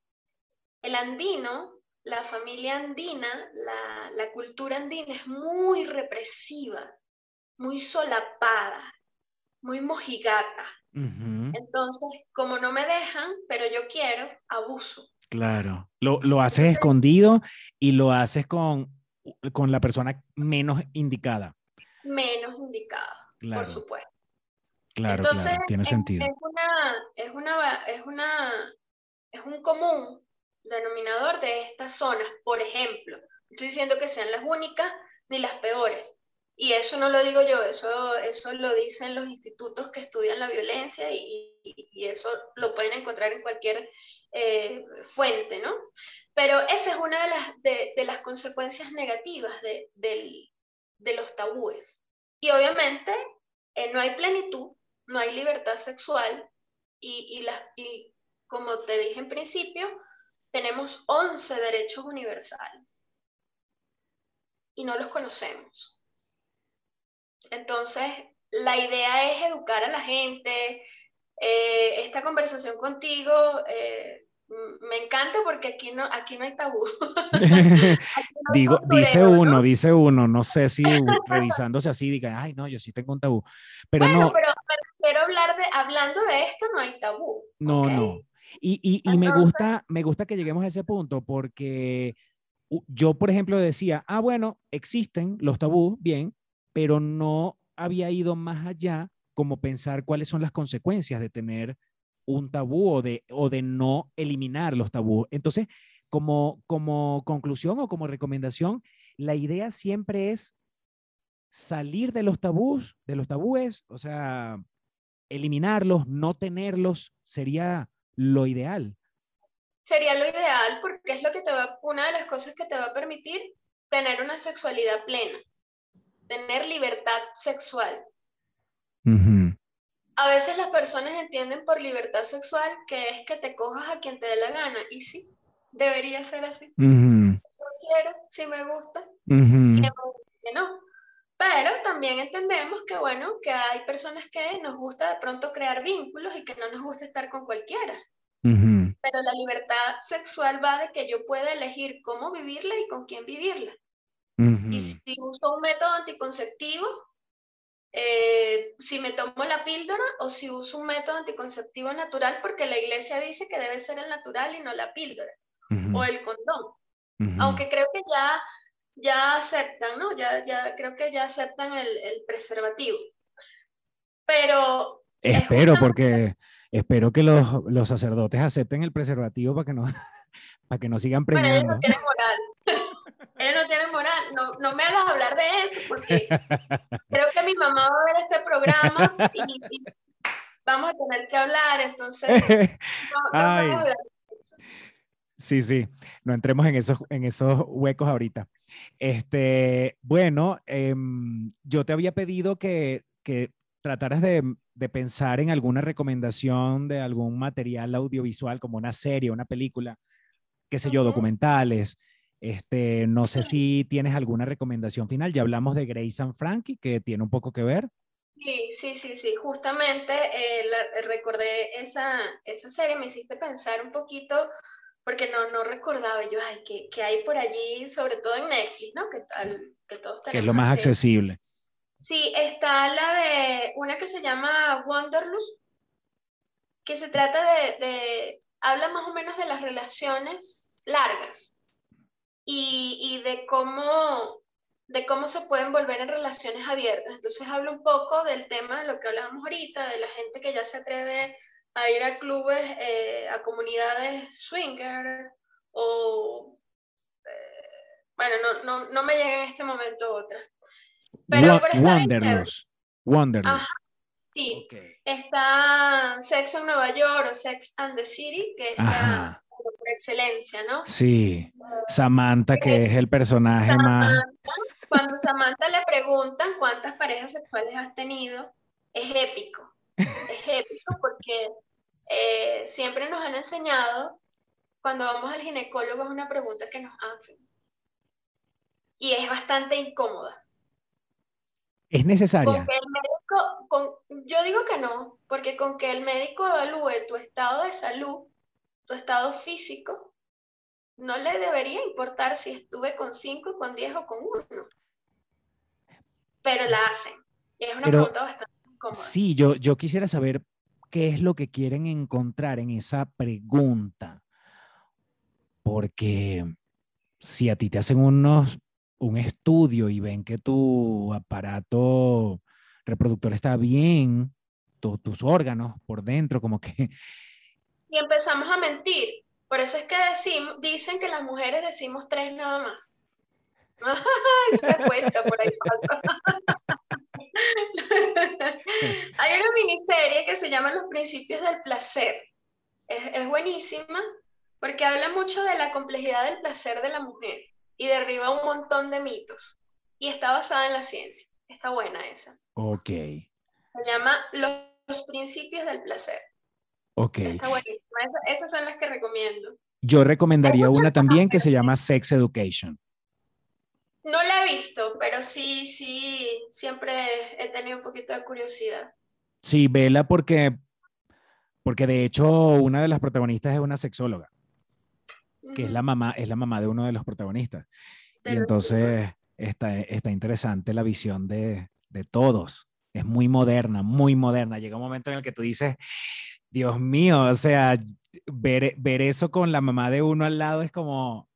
El andino, la familia andina, la, la cultura andina es muy represiva, muy solapada, muy mojigata. Entonces, como no me dejan, pero yo quiero, abuso. Claro, lo, lo haces escondido y lo haces con, con la persona menos indicada. Menos indicada, por supuesto. Claro, Entonces, tiene sentido. Es, una, es, una, es, una, es un común denominador de estas zonas, por ejemplo. Estoy diciendo que sean las únicas ni las peores, y eso no lo digo yo, eso, eso lo dicen los institutos que estudian la violencia y, eso lo pueden encontrar en cualquier eh, fuente, ¿no? Pero esa es una de las, consecuencias negativas de, los tabúes. Y obviamente eh, no hay plenitud, no hay libertad sexual y como te dije en principio, tenemos 11 derechos universales y no los conocemos. Entonces, la idea es educar a la gente. Eh, esta conversación contigo eh, me encanta porque aquí no, aquí no hay tabú. Digo, dice uno, dice uno, no sé si revisándose así digan, ay, no, yo sí tengo un tabú. Pero bueno, no. pero quiero hablar de, hablando de esto, no hay tabú. No, no. Y, y, y me, gusta, me gusta que lleguemos a ese punto porque yo, por ejemplo, decía, ah, bueno, existen los tabús, bien, pero no había ido más allá como pensar cuáles son las consecuencias de tener un tabú o de, o de no eliminar los tabús. Entonces, como, como conclusión o como recomendación, la idea siempre es salir de los tabús, de los tabúes, o sea, eliminarlos, no tenerlos, sería lo ideal. Sería lo ideal porque es lo que te va, una de las cosas que te va a permitir tener una sexualidad plena tener libertad sexual. A veces las personas entienden por libertad sexual que es que te cojas a quien te dé la gana. Y sí, debería ser así. quiero, si me gusta, que no. Pero también entendemos que, bueno, que hay personas que nos gusta de pronto crear vínculos y que no nos gusta estar con cualquiera. Pero la libertad sexual va de que yo pueda elegir cómo vivirla y con quién vivirla. Y si uso un método anticonceptivo, eh, si me tomo la píldora o si uso un método anticonceptivo natural, porque la iglesia dice que debe ser el natural y no la píldora o el condón. Aunque creo que ya, ya aceptan, ¿no? Ya, ya creo que ya aceptan el, el preservativo. Pero... Espero, porque espero que los, los, sacerdotes acepten el preservativo para que no, para que no sigan preñando. Bueno, ellos no tienen moral. Él no tiene moral. No, no me hagas hablar de eso porque creo que mi mamá va a ver este programa y, vamos a tener que hablar, entonces no, Sí, sí, no entremos en esos, en esos huecos ahorita. Este, bueno, em, yo te había pedido que, que trataras de, de, pensar en alguna recomendación de algún material audiovisual, como una serie, una película, qué sé yo, documentales, este, no sé si tienes alguna recomendación final. Ya hablamos de Grace and Frankie, que tiene un poco que ver. Sí, sí, sí, sí. Justamente eh, recordé esa, esa serie, me hiciste pensar un poquito, porque no, no recordaba yo, ay, que, que hay por allí, sobre todo en Netflix, ¿no? Que, tal, que todos Que es lo más accesible. Sí, está la de una que se llama Wanderlust, que se trata de, de habla más o menos de las relaciones largas y, y de cómo de cómo se pueden volver en relaciones abiertas. Entonces hablo un poco del tema de lo que hablábamos ahorita, de la gente que ya se atreve a ir a clubes, eh, a comunidades swinger o... eh, bueno, no, no, no me llega en este momento otra. Pero. Wanderlust. Wanderlust. Ajá, sí. Está Sex en Nueva York o Sex and the City, que es la por excelencia, ¿no? Sí. Samantha, que es el personaje más. Samantha, cuando Samantha le preguntan cuántas parejas sexuales has tenido, es épico. Es épico porque eh, siempre nos han enseñado, cuando vamos al ginecólogo es una pregunta que nos hacen. Y es bastante incómoda. Es necesaria. Con que el médico, con- yo digo que no, porque con que el médico evalúe tu estado de salud, tu estado físico, no le debería importar si estuve con 5, con 10 o con 1. Pero la hacen. Y es una Pero- pregunta bastante incómoda. Sí, yo, yo quisiera saber qué es lo que quieren encontrar en esa pregunta. Porque si a ti te hacen unos, un estudio y ven que tu aparato reproductor está bien, tu- tus órganos por dentro, como que Y empezamos a mentir. Por eso es que decimos, dicen que las mujeres decimos tres nada más. Ay, se cuenta por ahí pasa. Hay una miniserie que se llama Los Principios del Placer. Es, es buenísima porque habla mucho de la complejidad del placer de la mujer y derriba un montón de mitos. Y está basada en la ciencia. Está buena esa. Ok, Se llama Los, los Principios del Placer. ok. Está buenísima. Esa- esas son las que recomiendo. Yo recomendaría una también que se llama Sex Education. No la he visto, pero sí, sí, siempre he tenido un poquito de curiosidad. Sí, vela porque, porque de hecho una de las protagonistas es una sexóloga, que es la mamá, es la mamá de uno de los protagonistas. te Y lo entonces está, está interesante la visión de, de todos. Es muy moderna, muy moderna. Llega un momento en el que tú dices, Dios mío, o sea, ver, ver eso con la mamá de uno al lado es como,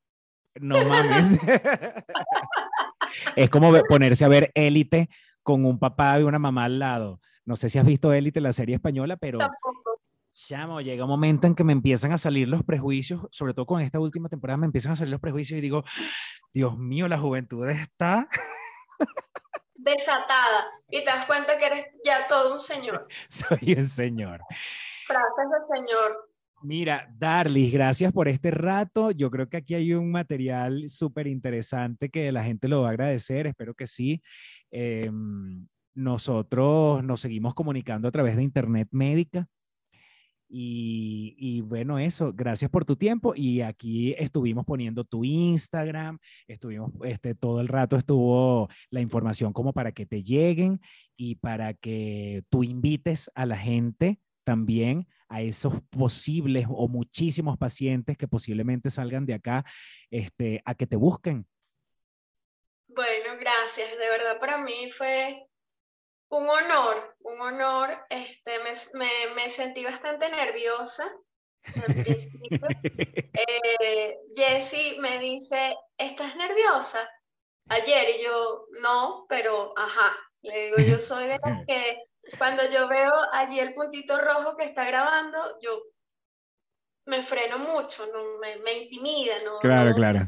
no mames. es como ponerse a ver Élite con un papá y una mamá al lado. No sé si has visto Élite, la serie española, pero Tampoco. Chamo, llega un momento en que me empiezan a salir los prejuicios, sobre todo con esta última temporada, me empiezan a salir los prejuicios y digo, Dios mío, la juventud está, Desatada. Y te das cuenta que eres ya todo un señor. soy el señor. Frases de señor. Mira, Darlis, gracias por este rato. Yo creo que aquí hay un material súper interesante que la gente lo va a agradecer, espero que sí. Em, nosotros nos seguimos comunicando a través de Internet Médica. Y, y bueno, eso, gracias por tu tiempo. Y aquí estuvimos poniendo tu Instagram, estuvimos, este, todo el rato estuvo la información como para que te lleguen y para que tú invites a la gente también a esos posibles o muchísimos pacientes que posiblemente salgan de acá este, a que te busquen. Bueno, gracias. De verdad, para mí fue un honor, un honor. Este, me, me- me sentí bastante nerviosa al principio. Eh, Jessie me dice, ¿estás nerviosa? Ayer y yo, no, pero ajá. Le digo, yo soy de las que cuando yo veo allí el puntito rojo que está grabando, yo me freno mucho, no, me, me intimida, no, Claro, no- claro.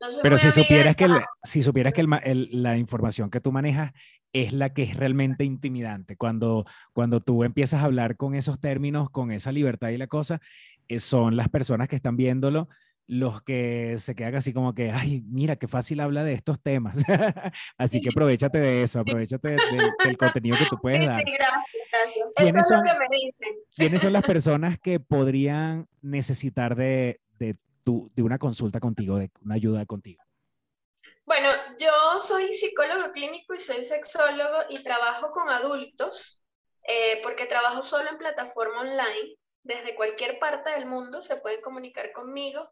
no Pero si supieras que, el- si supieras que el ma- el- la información que tú manejas es la que es realmente intimidante, cuando, cuando tú empiezas a hablar con esos términos, con esa libertad y la cosa, eh, son las personas que están viéndolo los que se quedan así como que, ay, mira, qué fácil habla de estos temas. así que aprovechate de eso, aprovechate de- del- del contenido que tú puedes Sí, dar. sí, gracias, gracias. Eso ¿Quiénes es lo son? que me dicen. ¿Quiénes son las personas que podrían necesitar de, de, tu, de una consulta contigo, de una ayuda contigo? Bueno, yo soy psicólogo clínico y soy sexólogo y trabajo con adultos eh, porque trabajo solo en plataforma online. Desde cualquier parte del mundo se pueden comunicar conmigo.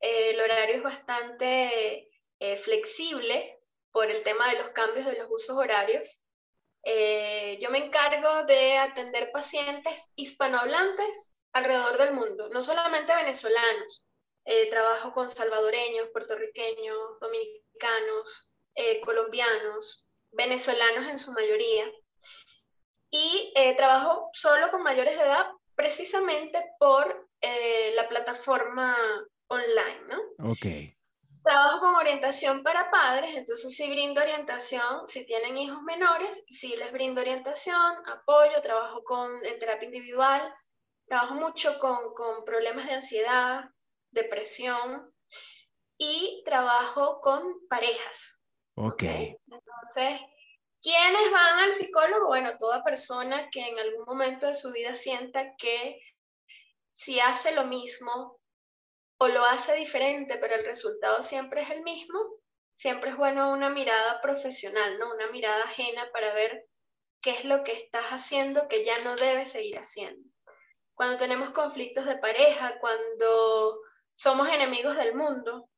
Eh, el horario es bastante eh, flexible por el tema de los cambios de los usos horarios. Eh, yo me encargo de atender pacientes hispanohablantes alrededor del mundo, no solamente venezolanos. trabajo con salvadoreños, puertorriqueños, dominicanos, colombianos, venezolanos en su mayoría. Y trabajo solo con mayores de edad precisamente por la plataforma online, ¿no? Ok. Trabajo con orientación para padres, entonces sí brindo orientación, si tienen hijos menores, sí les brindo orientación, apoyo, trabajo con, en terapia individual, trabajo mucho con, con problemas de ansiedad, depresión y trabajo con parejas. Ok. Entonces, ¿quiénes van al psicólogo? Bueno, toda persona que en algún momento de su vida sienta que si hace lo mismo o lo hace diferente, pero el resultado siempre es el mismo, siempre es bueno una mirada profesional, ¿no? Una mirada ajena para ver qué es lo que estás haciendo que ya no debes seguir haciendo. Cuando tenemos conflictos de pareja, cuando somos enemigos del mundo,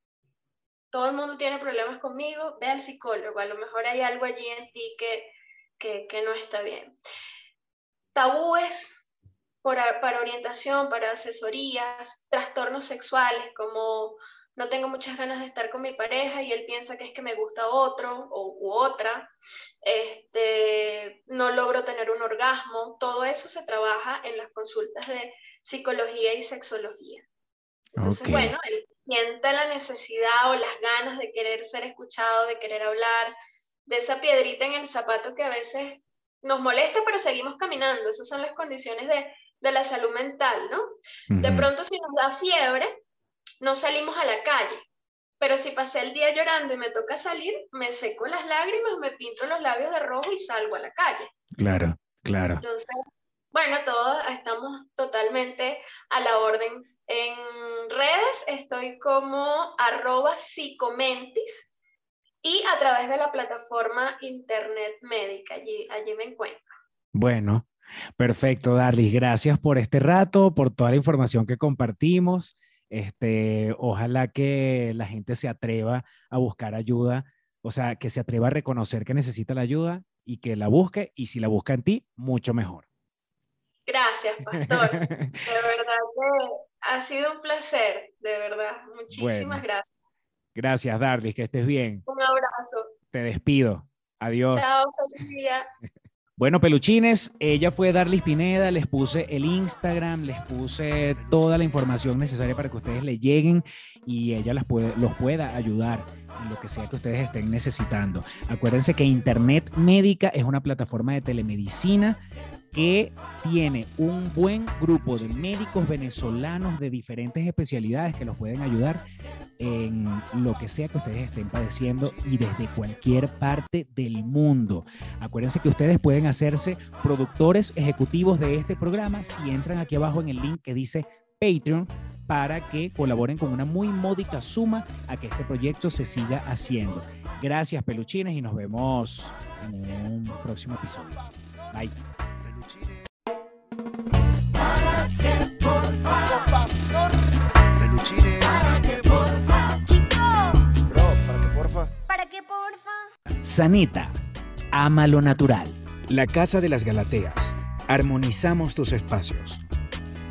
todo el mundo tiene problemas conmigo, ve al psicólogo, a lo mejor hay algo allí en ti que, que, que no está bien. Tabúes para orientación, para asesorías, trastornos sexuales como no tengo muchas ganas de estar con mi pareja y él piensa que es que me gusta otro o, u otra, este, no logro tener un orgasmo, todo eso se trabaja en las consultas de psicología y sexología. Entonces, bueno, él siente la necesidad o las ganas de querer ser escuchado, de querer hablar, de esa piedrita en el zapato que a veces nos molesta, pero seguimos caminando. Esas son las condiciones de de la salud mental, ¿no? De pronto si nos da fiebre, no salimos a la calle, pero si pasé el día llorando y me toca salir, me seco las lágrimas, me pinto los labios de rojo y salgo a la calle. Claro, claro. Entonces, bueno, todos estamos totalmente a la orden. En redes estoy como arroba psicomentis y a través de la plataforma Internet Médica, allí, allí me encuentro. Bueno, Perfecto, Darlis. Gracias por este rato, por toda la información que compartimos. Este, ojalá que la gente se atreva a buscar ayuda, o sea, que se atreva a reconocer que necesita la ayuda y que la busque, y si la busca en ti, mucho mejor. Gracias, pastor. De verdad que ha sido un placer, de verdad. Muchísimas gracias. Gracias, Darlis, que estés bien. Un abrazo. Te despido. Adiós. Chao, feliz día. Bueno, peluchines, ella fue Darlis Pineda, les puse el Instagram, les puse toda la información necesaria para que ustedes le lleguen y ella las puede, los pueda ayudar en lo que sea que ustedes estén necesitando. Acuérdense que Internet Médica es una plataforma de telemedicina que tiene un buen grupo de médicos venezolanos de diferentes especialidades que los pueden ayudar en lo que sea que ustedes estén padeciendo y desde cualquier parte del mundo. Acuérdense que ustedes pueden hacerse productores ejecutivos de este programa si entran aquí abajo en el link que dice Patreon para que colaboren con una muy módica suma a que este proyecto se siga haciendo. Gracias peluchines y nos vemos en un próximo episodio. Bye. Sanita, ama lo natural. La Casa de las Galateas. Armonizamos tus espacios.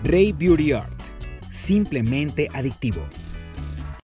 Ray Beauty Art. Simplemente adictivo.